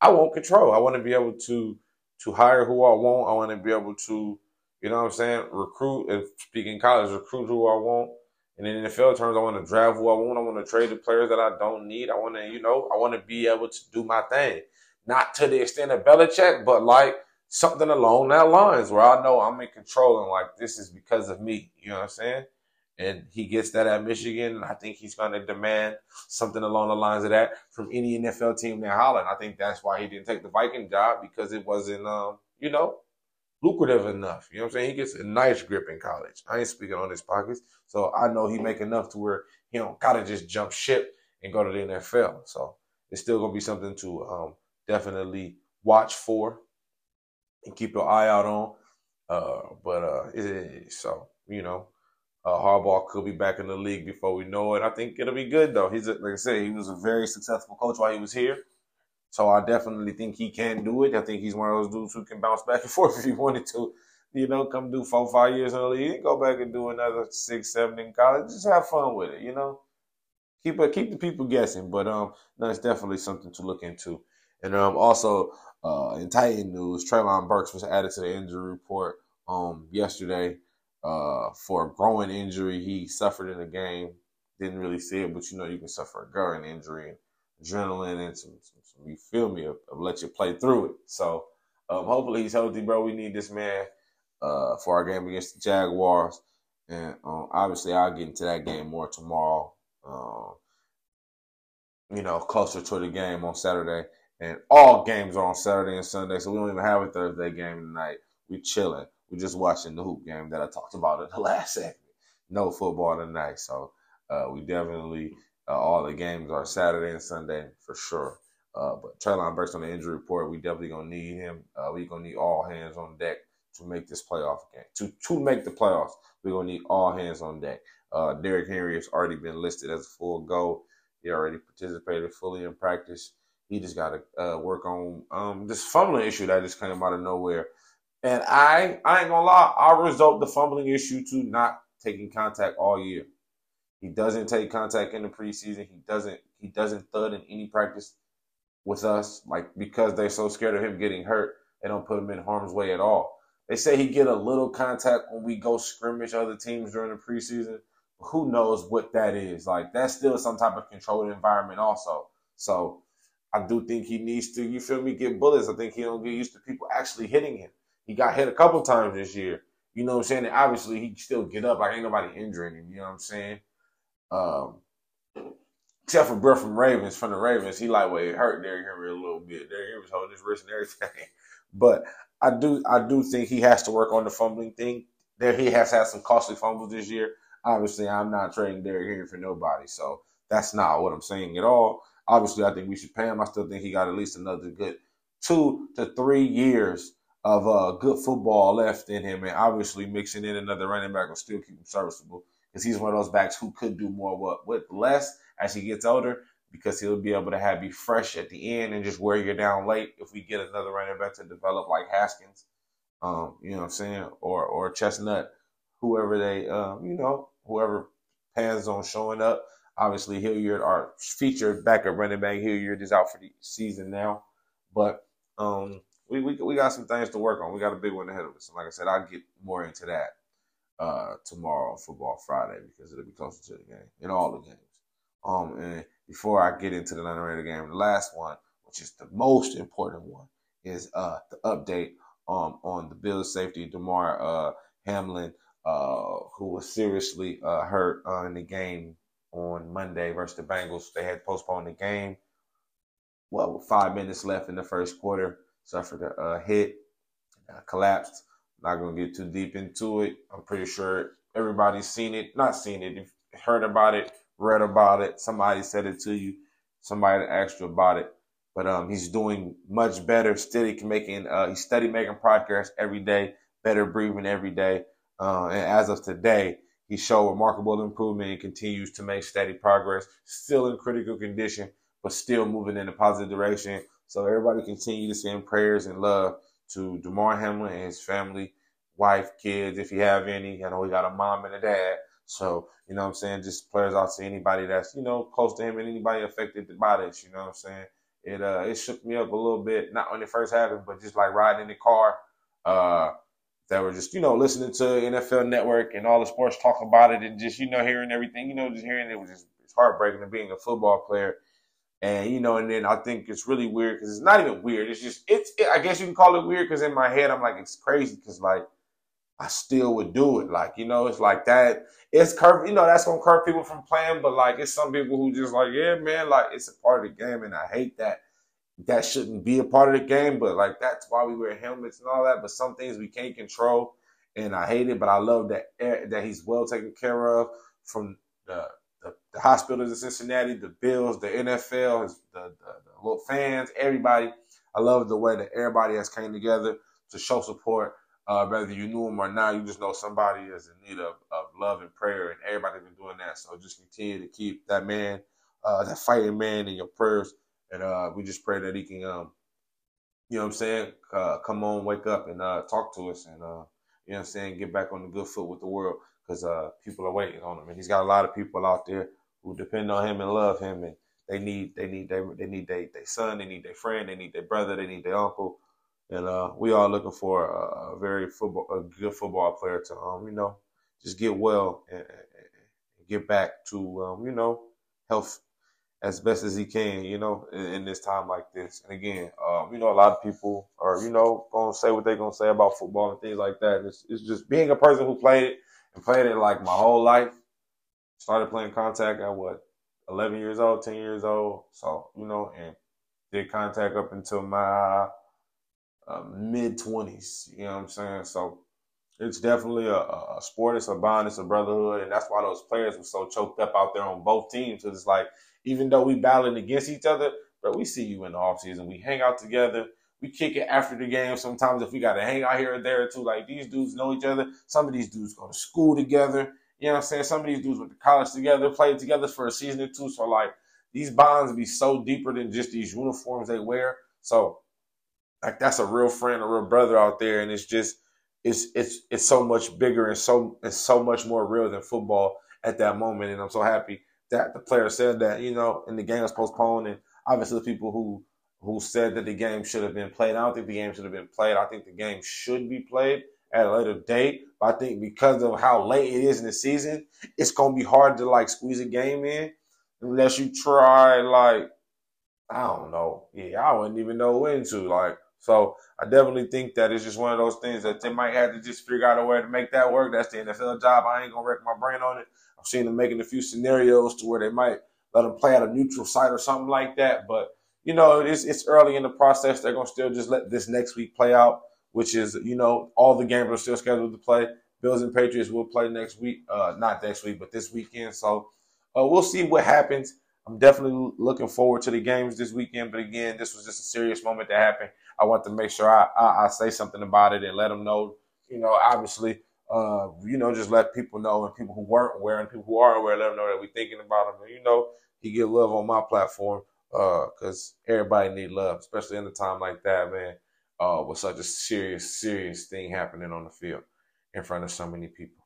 I want control. I want to be able to to hire who I want. I want to be able to, you know what I'm saying, recruit and speaking college, recruit who I want and in NFL terms, I want to draft who I want. I want to trade the players that I don't need. I want to, you know, I want to be able to do my thing. Not to the extent of Belichick, but like something along that lines where I know I'm in control and like this is because of me. You know what I'm saying? And he gets that at Michigan. And I think he's going to demand something along the lines of that from any NFL team in Holland. I think that's why he didn't take the Viking job because it wasn't, um, you know, lucrative enough. You know what I'm saying? He gets a nice grip in college. I ain't speaking on his pockets. So I know he make enough to where he don't gotta just jump ship and go to the NFL. So it's still gonna be something to um, definitely watch for and keep your eye out on. Uh, but uh, it, so you know, uh, Harbaugh could be back in the league before we know it. I think it'll be good though. He's a, like I said, he was a very successful coach while he was here. So I definitely think he can do it. I think he's one of those dudes who can bounce back and forth if he wanted to. You know, come do four, five years in the league, go back and do another six, seven in college. Just have fun with it, you know. Keep it, keep the people guessing. But um, no, it's definitely something to look into. And um, also uh, in Titan news, Treylon Burks was added to the injury report um yesterday uh for a groin injury he suffered in the game. Didn't really see it, but you know you can suffer a groin injury adrenaline and some, some, some you feel me, of, of, let you play through it. So um, hopefully he's healthy, bro. We need this man uh, for our game against the Jaguars, and um, obviously I'll get into that game more tomorrow. Um, you know, closer to the game on Saturday, and all games are on Saturday and Sunday, so we don't even have a Thursday game tonight. We're chilling. We're just watching the hoop game that I talked about in the last segment. No football tonight, so uh, we definitely uh, all the games are Saturday and Sunday for sure. Uh, but Treylon Burks on the injury report, we definitely gonna need him. Uh, we gonna need all hands on deck to make this playoff game. To to make the playoffs, we gonna need all hands on deck. Uh, Derrick Henry has already been listed as a full go. He already participated fully in practice. He just got to uh, work on um, this fumbling issue that just came out of nowhere. And I, I ain't gonna lie, I result the fumbling issue to not taking contact all year. He doesn't take contact in the preseason. He doesn't he doesn't thud in any practice with us, like because they're so scared of him getting hurt, they don't put him in harm's way at all. They say he get a little contact when we go scrimmage other teams during the preseason. Who knows what that is? Like that's still some type of controlled environment also. So I do think he needs to, you feel me, get bullets. I think he don't get used to people actually hitting him. He got hit a couple times this year. You know what I'm saying? And obviously he still get up. Like ain't nobody injuring him. You know what I'm saying? Um, except for Brett from Ravens, from the Ravens, he like, well, it hurt Derrick Henry a little bit. Derrick Henry was holding his wrist and everything. but I do, I do think he has to work on the fumbling thing. There, he has had some costly fumbles this year. Obviously, I'm not trading Derrick Henry for nobody, so that's not what I'm saying at all. Obviously, I think we should pay him. I still think he got at least another good two to three years of uh, good football left in him, and obviously mixing in another running back will still keep him serviceable because he's one of those backs who could do more with less as he gets older because he'll be able to have be fresh at the end and just wear you down late if we get another running back to develop like Haskins, um, you know what I'm saying, or or Chestnut, whoever they, um, you know, whoever pans on showing up. Obviously, Hilliard, our featured backup running back, Hilliard is out for the season now, but um, we, we we got some things to work on. We got a big one ahead of us. And like I said, I'll get more into that uh, tomorrow, Football Friday, because it'll be closer to the game in all the games. Um, and before I get into the Atlanta Raider game, the last one, which is the most important one, is uh the update um on the Bills safety Damar uh Hamlin, uh, who was seriously uh, hurt uh, in the game on Monday versus the Bengals. They had postponed the game. Well, five minutes left in the first quarter, suffered a, a hit, uh, collapsed. Not gonna get too deep into it. I'm pretty sure everybody's seen it, not seen it, heard about it, read about it. Somebody said it to you. Somebody asked you about it. But um, he's doing much better. Steady making, uh, he's steady making progress every day. Better breathing every day. Uh, and as of today, he showed remarkable improvement and continues to make steady progress. Still in critical condition, but still moving in a positive direction. So everybody continue to send prayers and love to Damar Hamlin and his family, wife, kids, if you have any. I know he got a mom and a dad. So, you know what I'm saying? Just prayers out to anybody that's, you know, close to him and anybody affected by this, you know what I'm saying? It uh it shook me up a little bit, not when it first happened, but just like riding in the car. Uh that were just, you know, listening to NFL Network and all the sports talk about it and just, you know, hearing everything, you know, just hearing it was just it's heartbreaking to being a football player. And, you know, and then I think it's really weird because it's not even weird. It's just, it's, it, I guess you can call it weird because in my head, I'm like, it's crazy because, like, I still would do it. Like, you know, it's like that. It's curve, you know, that's to curve people from playing, but like, it's some people who just like, yeah, man, like, it's a part of the game and I hate that that shouldn't be a part of the game, but like that's why we wear helmets and all that. But some things we can't control, and I hate it. But I love that that he's well taken care of from the the, the hospitals in Cincinnati, the Bills, the NFL, his, the, the, the little fans, everybody. I love the way that everybody has came together to show support. Uh, whether you knew him or not, you just know somebody is in need of, of love and prayer, and everybody's been doing that. So just continue to keep that man, uh, that fighting man, in your prayers and uh, we just pray that he can, um, you know what I'm saying, uh, come on, wake up and uh, talk to us and, uh, you know what I'm saying, get back on the good foot with the world because people are waiting on him. And he's got a lot of people out there who depend on him and love him. And they need, they need, they, they need their they son, they need their friend, they need their brother, they need their uncle. And uh, we are looking for a, a, very football, a good football player to, um, you know, just get well and, and get back to, um, you know, health as best as he can, you know, in, in this time like this. And again, um, you know, a lot of people are, you know, gonna say what they're gonna say about football and things like that. It's, it's just being a person who played it and played it like my whole life. Started playing contact at what, 11 years old, 10 years old. So, you know, and did contact up until my uh, mid 20s. You know what I'm saying? So it's definitely a, a, sport. It's a bond. It's a brotherhood. And that's why those players were so choked up out there on both teams. Because it's like, even though we battling against each other, but we see you in the off season. We hang out together. We kick it after the game. Sometimes if we got to hang out here or there or two, like these dudes know each other. Some of these dudes go to school together. You know what I'm saying? Some of these dudes went to college together, played together for a season or two. So like these bonds be so deeper than just these uniforms they wear. So like that's a real friend, a real brother out there, and it's just it's it's it's so much bigger and so it's so much more real than football at that moment. And I'm so happy that the player said that you know, and the game was postponed, and obviously the people who who said that the game should have been played. I don't think the game should have been played. I think the game should be played at a later date. But I think because of how late it is in the season, it's gonna be hard to like squeeze a game in unless you try like I don't know. Yeah, I wouldn't even know when to like. So I definitely think that it's just one of those things that they might have to just figure out a way to make that work. That's the NFL job. I ain't gonna wreck my brain on it. I've seen them making a few scenarios to where they might let them play at a neutral site or something like that. But you know, it's it's early in the process. They're gonna still just let this next week play out, which is you know all the games are still scheduled to play. Bills and Patriots will play next week, uh, not next week, but this weekend. So uh, we'll see what happens. I'm definitely looking forward to the games this weekend. But again, this was just a serious moment that happened. I want to make sure I, I, I say something about it and let them know. You know, obviously, uh, you know, just let people know and people who weren't aware and people who are aware, let them know that we're thinking about them. And, you know, he get love on my platform because uh, everybody need love, especially in a time like that, man, uh, with such a serious, serious thing happening on the field in front of so many people.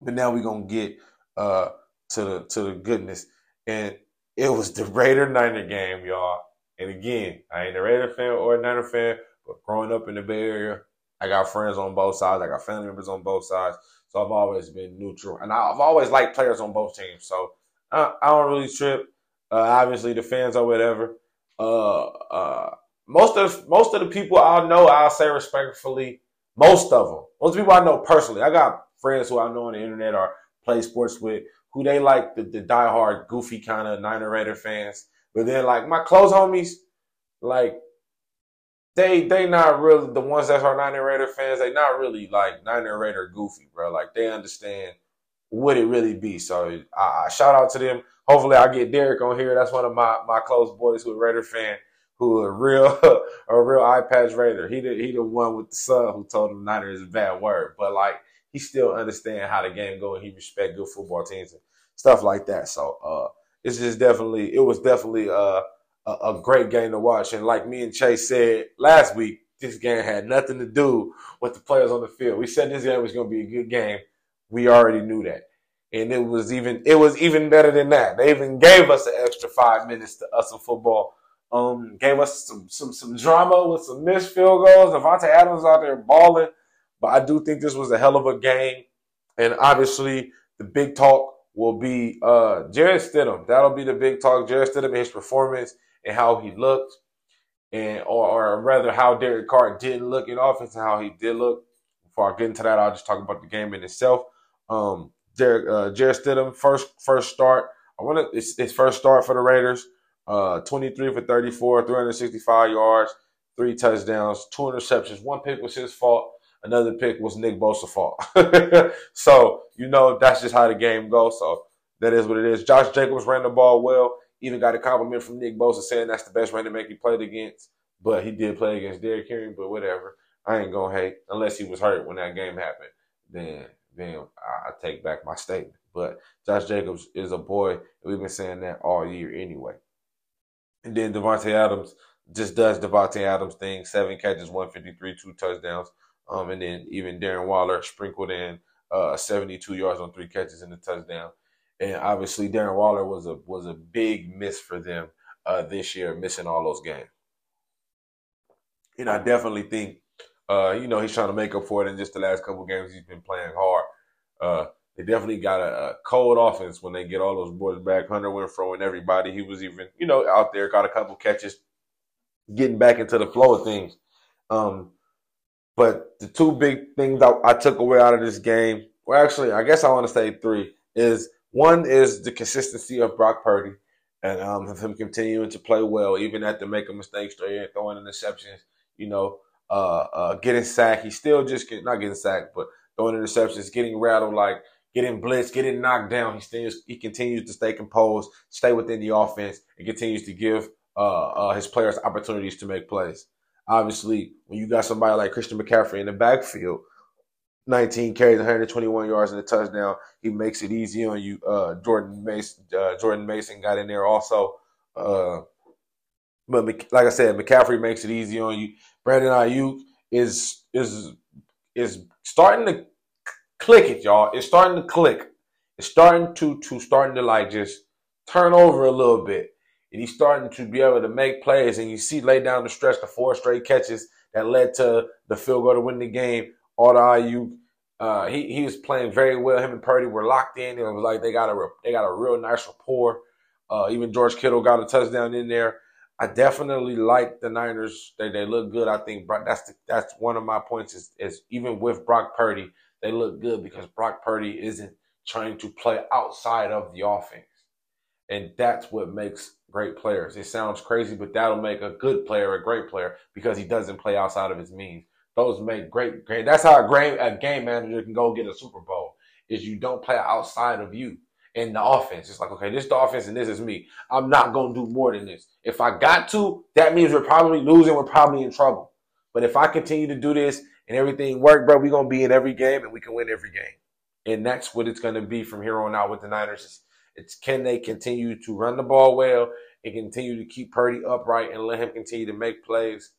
But now we're gonna get uh, to the to the goodness, and it was the Raider Niner game, y'all. And again, I ain't a Raider fan or a Niner fan, but growing up in the Bay Area, I got friends on both sides. I got family members on both sides. So I've always been neutral. And I've always liked players on both teams. So I, I don't really trip. Uh, obviously, the fans or whatever. Uh, uh, most of most of the people I know, I'll say respectfully, most of them, most people I know personally. I got friends who I know on the internet or play sports with who they like the, the diehard, goofy kind of Niner Raider fans. But then like my close homies, like they they not really the ones that are Niner Raider fans. They not really like Niner Raider goofy, bro. Like they understand what it really be. So I, I shout out to them. Hopefully I get Derek on here. That's one of my my close boys who a Raider fan, who a real a real eye patch Raider. He the he the one with the son who told him Niner is a bad word, but like he still understand how the game go and he respect good football teams and stuff like that. So uh, it's just definitely it was definitely uh, a, a great game to watch. And like me and Chase said last week, this game had nothing to do with the players on the field. We said this game was going to be a good game. We already knew that. And it was even it was even better than that. They even gave us an extra five minutes to us some football. Um, gave us some some some drama with some missed field goals. Davante Adams out there balling, but I do think this was a hell of a game. And obviously, the big talk will be uh, Jarrett Stidham. That'll be the big talk. Jarrett Stidham, and his performance and how he looked, and or, or rather how Derek Carr didn't look in offense and how he did look. Before I get into that, I'll just talk about the game in itself. Um, Derek, uh, Jarrett Stidham, first first start. I want to his first start for the Raiders. Uh, 23 for 34, 365 yards, three touchdowns, two interceptions. One pick was his fault. Another pick was Nick Bosa fault. so, you know, that's just how the game goes. So that is what it is. Josh Jacobs ran the ball well. Even got a compliment from Nick Bosa saying that's the best running back he played against. But he did play against Derrick Henry, but whatever. I ain't gonna hate unless he was hurt when that game happened. Then then I take back my statement. But Josh Jacobs is a boy. We've been saying that all year anyway. And then Davante Adams just does Davante Adams thing. Seven catches, 153, two touchdowns. Um, and then even Darren Waller sprinkled in uh, 72 yards on three catches and a touchdown. And obviously, Darren Waller was a was a big miss for them uh, this year, missing all those games. And I definitely think, uh, you know, he's trying to make up for it in just the last couple games. He's been playing hard. Uh, they definitely got a, a, cold offense when they get all those boys back. Hunter Renfrow and everybody. He was even, you know, out there, got a couple catches, getting back into the flow of things. Um, but the two big things I, I took away out of this game, well, actually, I guess I want to say three, is one is the consistency of Brock Purdy and um, of him continuing to play well, even after making mistakes, throwing interceptions, you know, uh, uh, getting sacked. He's still just not getting sacked, but throwing interceptions, getting rattled, like getting blitzed, getting knocked down. He stays, he continues to stay composed, stay within the offense, and continues to give uh, uh, his players opportunities to make plays. Obviously, when you got somebody like Christian McCaffrey in the backfield, 19 carries, 121 yards and a touchdown, he makes it easy on you. Uh, Jordan Mason, uh, Jordan Mason got in there also. Uh, but like I said, McCaffrey makes it easy on you. Brandon Aiyuk is is is starting to click it, y'all. It's starting to click. It's starting to to starting to like just turn over a little bit and he's starting to be able to make plays. And you see lay down the stretch the four straight catches that led to the field goal to win the game. All the IU, uh, he he was playing very well. Him and Purdy were locked in. It was like they got a they got a real nice rapport. Uh, even George Kittle got a touchdown in there. I definitely like the Niners. They they look good. I think that's the, that's one of my points is, is even with Brock Purdy, they look good because Brock Purdy isn't trying to play outside of the offense. And that's what makes great players. It sounds crazy, but that'll make a good player a great player because he doesn't play outside of his means. Those make great, great. That's how a great a game manager can go get a Super Bowl. Is you don't play outside of you in the offense. It's like, okay, this is the offense and this is me. I'm not gonna do more than this. If I got to, that means we're probably losing. We're probably in trouble. But if I continue to do this and everything work, bro, we're gonna be in every game and we can win every game. And that's what it's gonna be from here on out with the Niners. It's can they continue to run the ball well and continue to keep Purdy upright and let him continue to make plays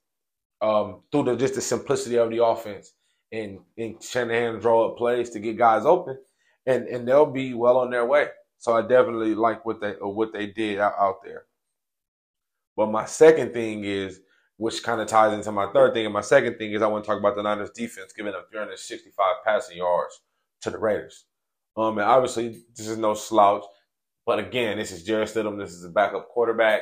um, through the, just the simplicity of the offense and, and Shanahan draw up plays to get guys open, and and they'll be well on their way. So I definitely like what they what they did out, out there. But my second thing is, which kind of ties into my third thing, and my second thing is I want to talk about the Niners defense giving up 365 passing yards to the Raiders. Um, and obviously this is no slouch. But again, this is Jarrett Stidham. This is a backup quarterback.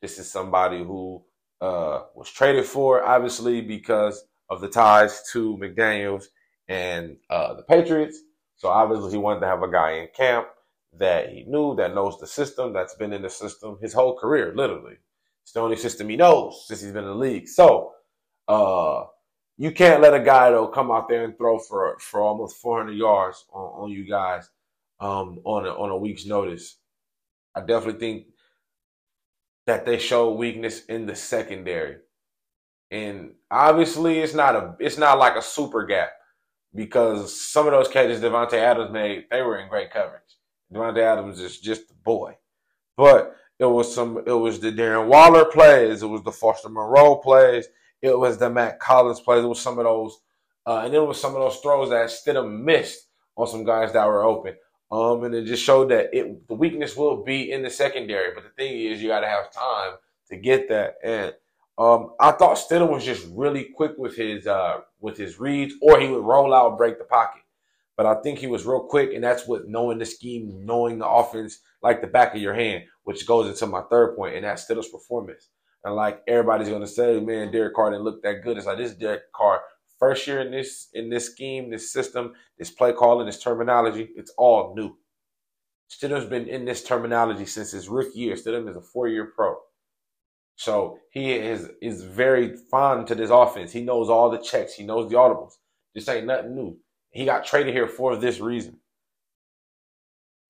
This is somebody who uh, was traded for, obviously, because of the ties to McDaniels and uh, the Patriots. So obviously, he wanted to have a guy in camp that he knew, that knows the system, that's been in the system his whole career, literally. It's the only system he knows since he's been in the league. So, uh, you can't let a guy though come out there and throw for for almost 400 yards on, on you guys um, on a, on a week's notice. I definitely think that they show weakness in the secondary, and obviously it's not a it's not like a super gap because some of those catches Davante Adams made they were in great coverage. Davante Adams is just a boy, but it was some it was the Darren Waller plays, it was the Foster Moreau plays, it was the Mack Hollins plays, it was some of those, uh, and it was some of those throws that Stidham missed on some guys that were open. Um, and it just showed that it the weakness will be in the secondary. But the thing is, you got to have time to get that. And um, I thought Stidham was just really quick with his uh, with his reads, or he would roll out, break the pocket. But I think he was real quick, and that's what knowing the scheme, knowing the offense like the back of your hand, which goes into my third point, and that's Stidham's performance. And like everybody's gonna say, man, Derek Carr didn't look that good. It's like this Derek Carr first year in this in this scheme, this system, this play calling, this terminology, it's all new. Stidham's been in this terminology since his rookie year. Stidham is a four-year pro. So he is is very fond to this offense. He knows all the checks. He knows the audibles. This ain't nothing new. He got traded here for this reason.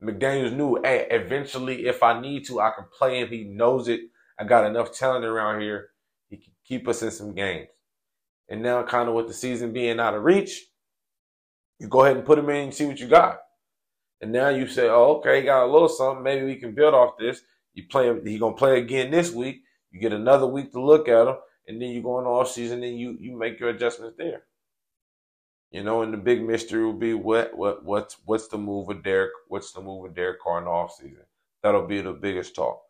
McDaniels knew, hey, eventually, if I need to, I can play him. He knows it. I got enough talent around here. He can keep us in some games. And now, kind of with the season being out of reach, you go ahead and put him in and see what you got. And now you say, oh, okay, got a little something. Maybe we can build off this. You play him. He gonna play again this week. You get another week to look at him, and then you go in off season and you you make your adjustments there. You know, and the big mystery will be what what what's what's the move with Derek? What's the move with Derek Carr in the off season? That'll be the biggest talk.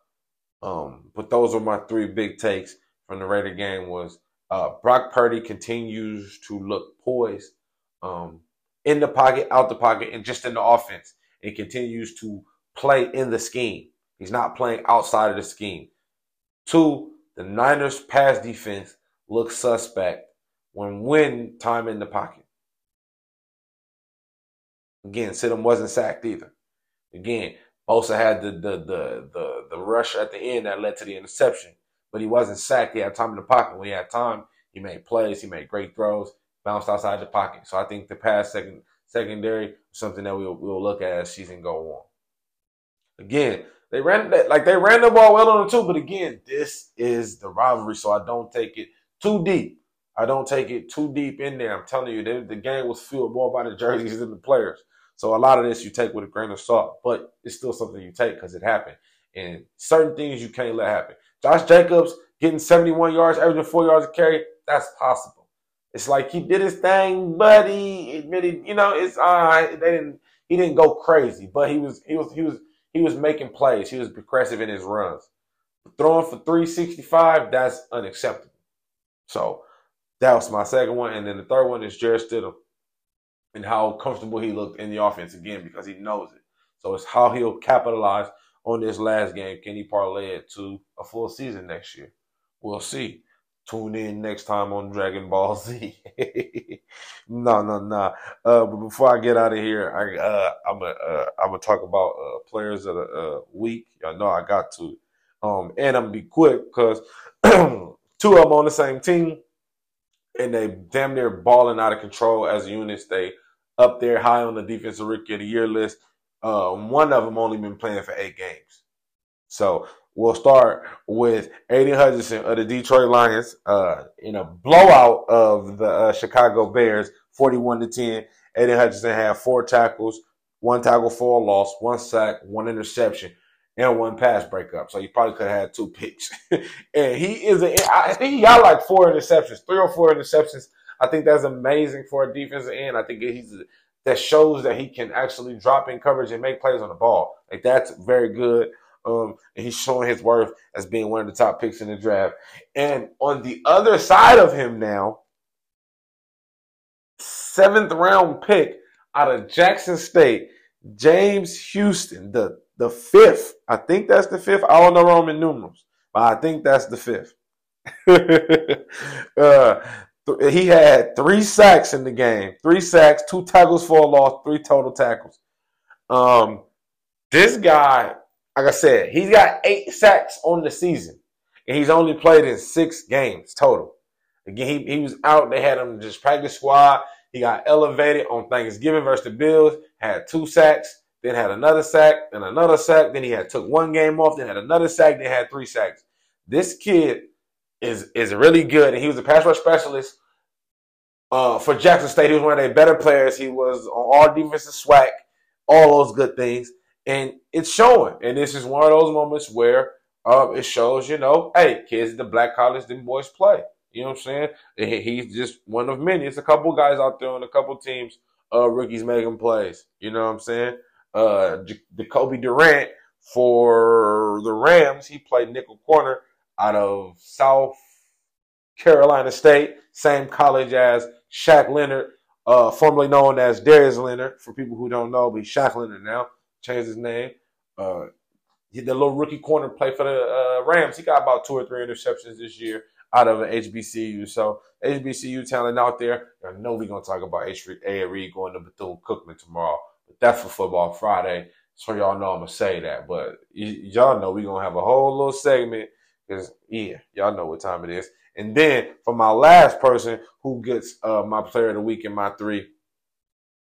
Um, but those are my three big takes from the Raider game was uh, Brock Purdy continues to look poised um, in the pocket, out the pocket, and just in the offense. And continues to play in the scheme. He's not playing outside of the scheme. Two, the Niners pass defense looks suspect when win time in the pocket. Again, Stidham wasn't sacked either. Again, Bosa had the, the the the the rush at the end that led to the interception, but he wasn't sacked. He had time in the pocket. When he had time, he made plays. He made great throws, bounced outside the pocket. So I think the pass second secondary is something that we'll we'll look at as season go on. Again, they ran like they ran the ball well on the two, but again, this is the rivalry, so I don't take it too deep. I don't take it too deep in there. I'm telling you, the, the game was fueled more by the jerseys than the players. So a lot of this you take with a grain of salt, but it's still something you take because it happened. And certain things you can't let happen. Josh Jacobs getting 71 yards, averaging four yards a carry, that's possible. It's like he did his thing, but he admitted, you know, it's all right. They didn't he didn't go crazy, but he was he was he was he was making plays. He was progressive in his runs. Throwing for 365, that's unacceptable. So that was my second one. And then the third one is Jarrett Stidham and how comfortable he looked in the offense again because he knows it. So it's how he'll capitalize on this last game. Can he parlay it to a full season next year? We'll see. Tune in next time on Dragon Ball Z. no, no, no. Uh, but before I get out of here, I uh, I'm gonna uh, gonna talk about uh, players of the uh, week. Y'all know I got to, um, and I'm gonna be quick because two of them on the same team and they damn near balling out of control as units. They up there high on the defensive rookie of the year list. Uh, one of them only been playing for eight games. So we'll start with Aidan Hutchinson of the Detroit Lions uh, in a blowout of the uh, Chicago Bears, 41 to 10. Aidan Hutchinson had four tackles, one tackle for a loss, one sack, one interception and one pass breakup. So he probably could have had two picks. and he is, a, I think he got like four interceptions, three or four interceptions. I think that's amazing for a defensive end. I think he's that shows that he can actually drop in coverage and make plays on the ball. Like that's very good. Um, and he's showing his worth as being one of the top picks in the draft. And on the other side of him now, seventh round pick out of Jackson State, James Houston, the the fifth. I think that's the fifth. I don't know Roman numerals, but I think that's the fifth. uh, he had three sacks in the game. Three sacks, two tackles for a loss, three total tackles. Um, this guy, like I said, he's got eight sacks on the season, and he's only played in six games total. Again, he, he was out. They had him just practice squad. He got elevated on Thanksgiving versus the Bills. Had two sacks, then had another sack, and another sack. Then he had took one game off, then had another sack, then had three sacks. This kid is is really good, and he was a pass rush specialist uh, for Jackson State. He was one of their better players. He was on all defensive SWAC, all those good things, and it's showing. And this is one of those moments where uh, it shows, you know, hey, kids, the black college, them boys play. You know what I'm saying? He's just one of many. It's a couple guys out there on a couple teams, uh, rookies making plays. You know what I'm saying? Uh, Jacoby Durant for the Rams, he played nickel corner out of South Carolina State, same college as Shaq Leonard, uh, formerly known as Darius Leonard. For people who don't know, but he's Shaq Leonard now. Changed his name. Uh, the little rookie corner play for the uh, Rams. He got about two or three interceptions this year out of an HBCU. So HBCU talent out there. I know we're gonna talk about Ed Reed going to Bethune Cookman tomorrow, but that's for Football Friday. So y'all know I'm gonna say that. But y- y'all know we're gonna have a whole little segment because yeah, y'all know what time it is. And then for my last person who gets uh, my player of the week in my three,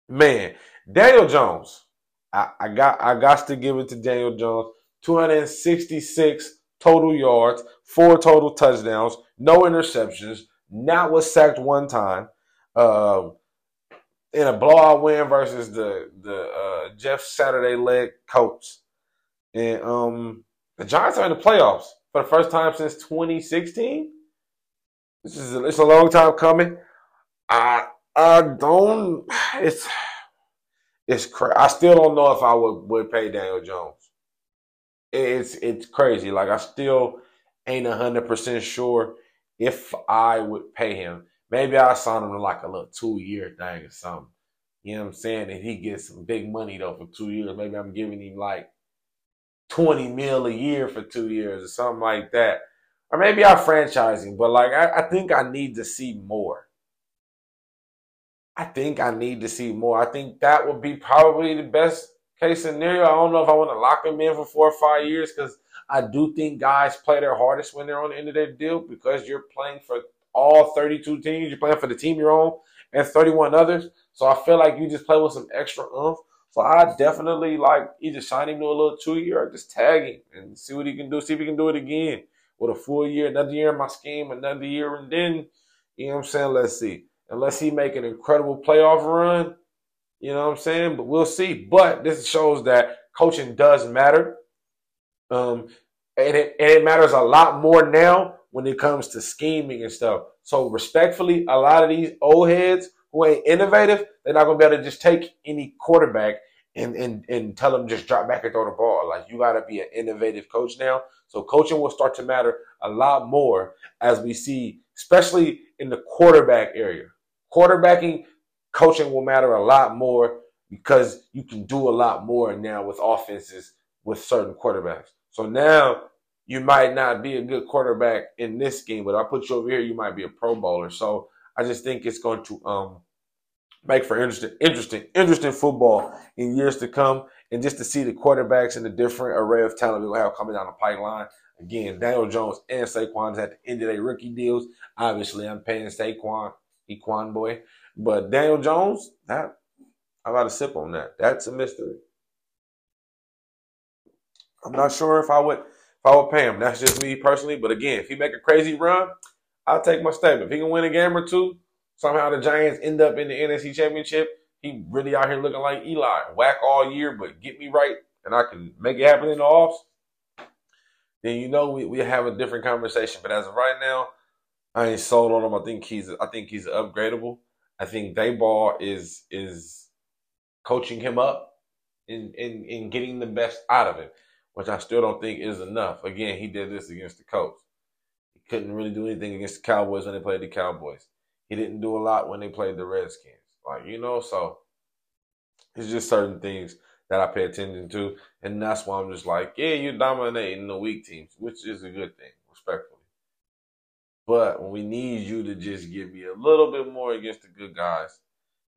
man, Daniel Jones. I, I got I got to give it to Daniel Jones. 266 total yards, four total touchdowns, no interceptions, not was sacked one time. Um, in a blowout win versus the the uh, Jeff Saturday led Colts, and um, the Giants are in the playoffs for the first time since 2016. This is a, it's a long time coming. I I don't. It's it's cra- I still don't know if I would would pay Daniel Jones. It's it's crazy. Like I still ain't hundred percent sure if I would pay him. Maybe I sign him to like a little two year thing or something. You know what I'm saying? And he gets some big money though for two years. Maybe I'm giving him like 20 mil a year for two years or something like that. Or maybe I franchise him, but like I, I think I need to see more. I think I need to see more. I think that would be probably the best case scenario. I don't know if I want to lock him in for four or five years because I do think guys play their hardest when they're on the end of their deal because you're playing for all 32 teams. You're playing for the team you're on and 31 others. So I feel like you just play with some extra oomph. So I definitely like either sign him to a little two year or just tag him and see what he can do. See if he can do it again with a full year, another year in my scheme, another year, and then you know what I'm saying. Let's see. Unless he make an incredible playoff run, you know what I'm saying. But we'll see. But this shows that coaching does matter. Um, and it, and it matters a lot more now when it comes to scheming and stuff. So respectfully, a lot of these old heads who ain't innovative, they're not gonna be able to just take any quarterback and and and tell them just drop back and throw the ball. Like you gotta be an innovative coach now. So coaching will start to matter a lot more as we see, especially in the quarterback area. Quarterbacking, coaching will matter a lot more because you can do a lot more now with offenses with certain quarterbacks. So now you might not be a good quarterback in this game, but I put you over here, you might be a Pro Bowler. So I just think it's going to um, make for interesting, interesting, interesting football in years to come, and just to see the quarterbacks and the different array of talent we'll have coming down the pipeline. Again, Daniel Jones and Saquon is at the end of their rookie deals. Obviously, I'm paying Saquon, Equan boy, but Daniel Jones, that I got to sip on that. That's a mystery. I'm not sure if I would if I would pay him. That's just me personally. But again, if he make a crazy run, I'll take my statement. If he can win a game or two, somehow the Giants end up in the NFC Championship, he really out here looking like Eli. Whack all year, but get me right, and I can make it happen in the offs. Then you know we, we have a different conversation. But as of right now, I ain't sold on him. I think he's I think he's upgradable. I think Daboll is is coaching him up in, in in getting the best out of him, which I still don't think is enough. Again, he did this against the Colts. He couldn't really do anything against the Cowboys when they played the Cowboys. He didn't do a lot when they played the Redskins. Like, you know, so it's just certain things that I pay attention to, and that's why I'm just like, yeah, you're dominating the weak teams, which is a good thing, respectfully. But when we need you to just give me a little bit more against the good guys,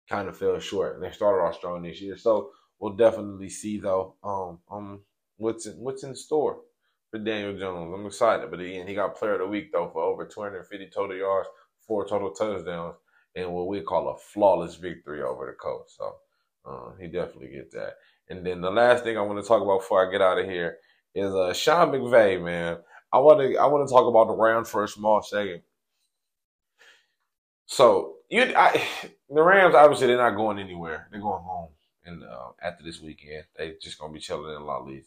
kind of fell short. And they started off strong this year, so we'll definitely see though. Um, um, what's in, what's in store for Daniel Jones? I'm excited, but again, he got Player of the Week though for over 250 total yards, four total touchdowns, and what we call a flawless victory over the Colts. So uh, he definitely get that. And then the last thing I want to talk about before I get out of here is uh, Sean McVay, man. I want to I want to talk about the Rams for a small second. So you, I, the Rams obviously they're not going anywhere. They're going home, and uh, after this weekend, they just gonna be chilling in La Lazy.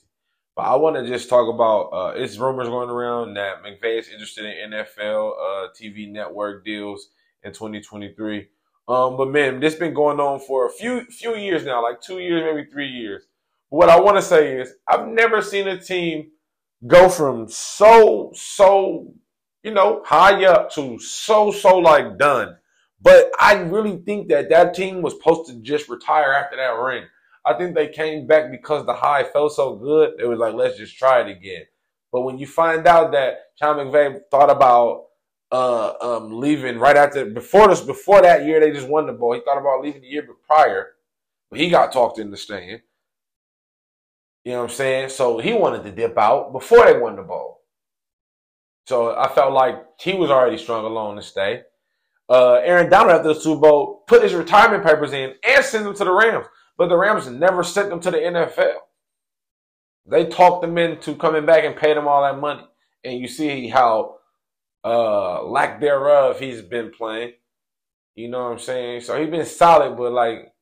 But I want to just talk about uh, it's rumors going around that McVay is interested in NFL uh, TV network deals in 2023. Um, but man, this been going on for a few few years now, like two years, maybe three years. What I want to say is, I've never seen a team go from so so you know high up to so so like done. But I really think that that team was supposed to just retire after that ring. I think they came back because the high felt so good. It was like, let's just try it again. But when you find out that Sean McVay thought about uh, um, leaving right after before this before that year they just won the ball. He thought about leaving the year prior, but he got talked into staying. You know what I'm saying? So he wanted to dip out before they won the bowl. So I felt like he was already strong alone to stay. Uh, Aaron Donald after the Super Bowl put his retirement papers in and sent them to the Rams, but the Rams never sent them to the NFL. They talked them into coming back and paid them all that money, and you see how uh, lack thereof he's been playing. You know what I'm saying? So he's been solid, but like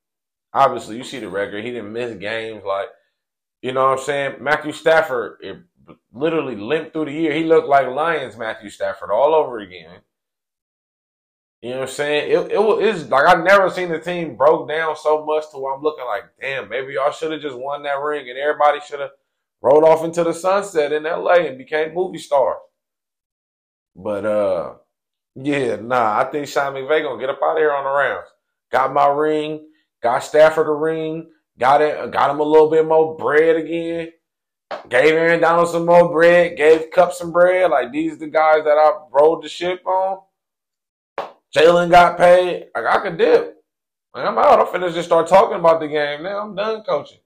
obviously you see the record. He didn't miss games. Like you know what I'm saying? Matthew Stafford it literally limped through the year. He looked like Lions Matthew Stafford all over again. You know what I'm saying? It, it it's like I've never seen the team broke down so much to where I'm looking like, damn, maybe y'all should have just won that ring and everybody should have rolled off into the sunset in LA and became movie stars. But uh, yeah, nah, I think Sean McVay gonna get up out of here on the rounds. Got my ring, got Stafford a ring, got it, got him a little bit more bread again. Gave Aaron Donald some more bread, gave Kupp some bread. Like these the guys that I rode the ship on. Jalen got paid. Like I could dip. Like, I'm out. I'm finna just start talking about the game. Now I'm done coaching.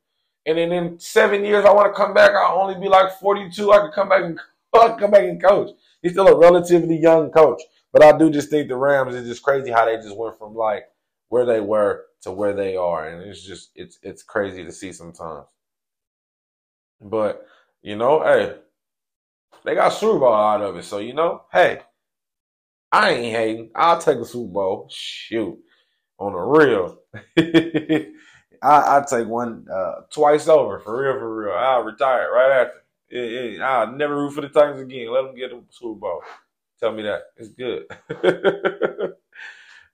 And then in seven years, I want to come back. I'll only be like 42. I could come back and come back and coach he's still a relatively young coach. But I do just think the Rams is just crazy how they just went from like where they were to where they are, and it's just it's it's crazy to see sometimes. But you know, hey, they got Bowl out of it, so you know, hey, I ain't hating. I'll take a Super Bowl. Shoot, on the real. I I take one uh, twice over for real, for real. I'll retire right after. I'll never root for the Titans again. Let them get a Super Bowl. Tell me that. It's good.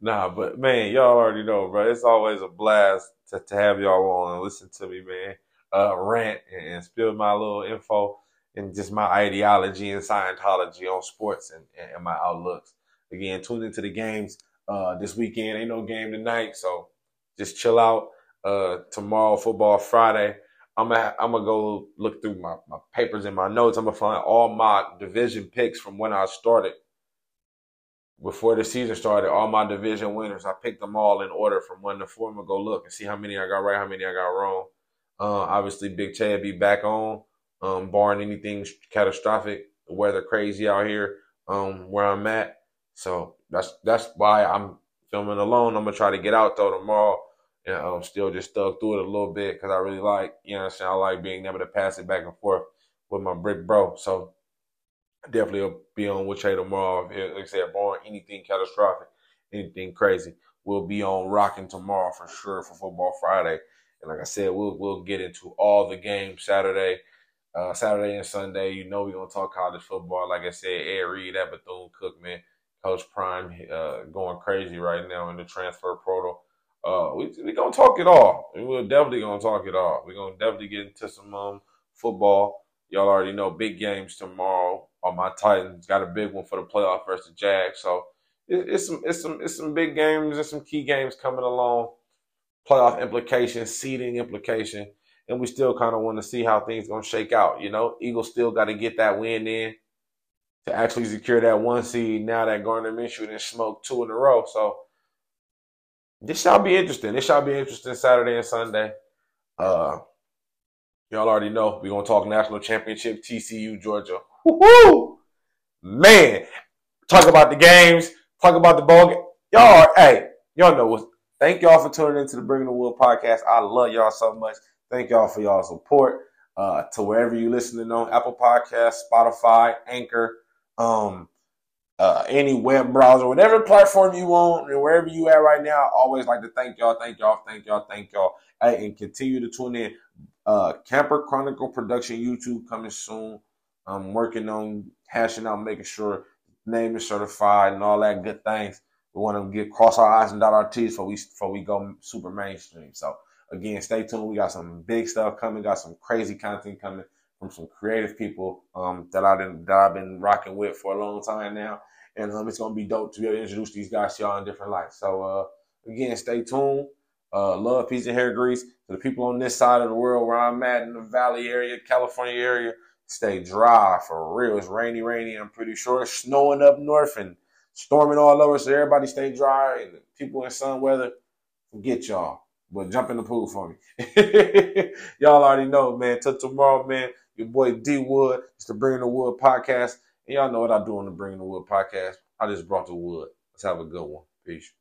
nah, but man, y'all already know, bro. It's always a blast to, to have y'all on and listen to me, man. Uh, rant and, and spill my little info and just my ideology and Scientology on sports and, and my outlooks. Again, tune into the games uh, this weekend. Ain't no game tonight, so just chill out. Uh, tomorrow, football Friday. I'm gonna I'm gonna go look through my, my papers and my notes. I'm gonna find all my division picks from when I started. Before the season started, all my division winners, I picked them all in order from one to four. I'm gonna go look and see how many I got right, how many I got wrong. Uh, obviously, Big Chad be back on, um, barring anything catastrophic, weather crazy out here, um, where I'm at. So that's that's why I'm filming alone. I'm gonna try to get out though tomorrow and I'm still just stuck through it a little bit because I really like, you know I'm saying? I like being able to pass it back and forth with my brick bro. So definitely will be on with Trey tomorrow. Like I said, barring anything catastrophic, anything crazy, we'll be on rocking tomorrow for sure for Football Friday. And like I said, we'll we'll get into all the games Saturday, uh, Saturday and Sunday. You know we're gonna talk college football. Like I said, Ed Reed at Bethune Cookman, Coach Prime, uh, going crazy right now in the transfer portal. Uh, we we gonna talk it all. We're definitely gonna talk it all. We're gonna definitely get into some um, football. Y'all already know big games tomorrow. On my Titans got a big one for the playoff versus the Jags. So it, it's some it's some it's some big games and some key games coming along. Playoff implications, seeding implication, and we still kind of want to see how things gonna shake out. You know, Eagles still got to get that win in to actually secure that one seed. Now that Gardner Minshew didn't smoke two in a row, so this shall be interesting. This shall be interesting Saturday and Sunday. Uh, y'all already know we're gonna talk national championship TCU Georgia. Woo-hoo! Man, talk about the games, talk about the ball game. Y'all, hey, y'all know what. Thank y'all for tuning into the Bringing the Wood podcast. I love y'all so much. Thank y'all for y'all support. Uh, to wherever you're listening on Apple Podcasts, Spotify, Anchor, um, uh, any web browser, whatever platform you want, and wherever you at right now, I always like to thank y'all, thank y'all, thank y'all, thank y'all, hey, and continue to tune in. Uh, Camper Chronicle Production YouTube coming soon. I'm working on hashing out, making sure name is certified and all that good things. We want to get cross our eyes and dot our T's before we before we go super mainstream. So again, stay tuned. We got some big stuff coming. Got some crazy content coming from some creative people um, that I did that I've been rocking with for a long time now and um, it's gonna be dope to be able to introduce these guys to y'all in different lights. So uh, again, stay tuned. Uh, love, peace, and hair grease to the people on this side of the world where I'm at in the Valley area, California area. Stay dry for real. It's rainy, rainy. I'm pretty sure it's snowing up north and storming all over. So everybody stay dry and people in sun weather, forget y'all. But jump in the pool for me. y'all already know, man. Till tomorrow, man. Your boy D Wood. It's the Bring the Wood podcast. And y'all know what I do on the Bring the Wood podcast. I just brought the wood. Let's have a good one. Peace.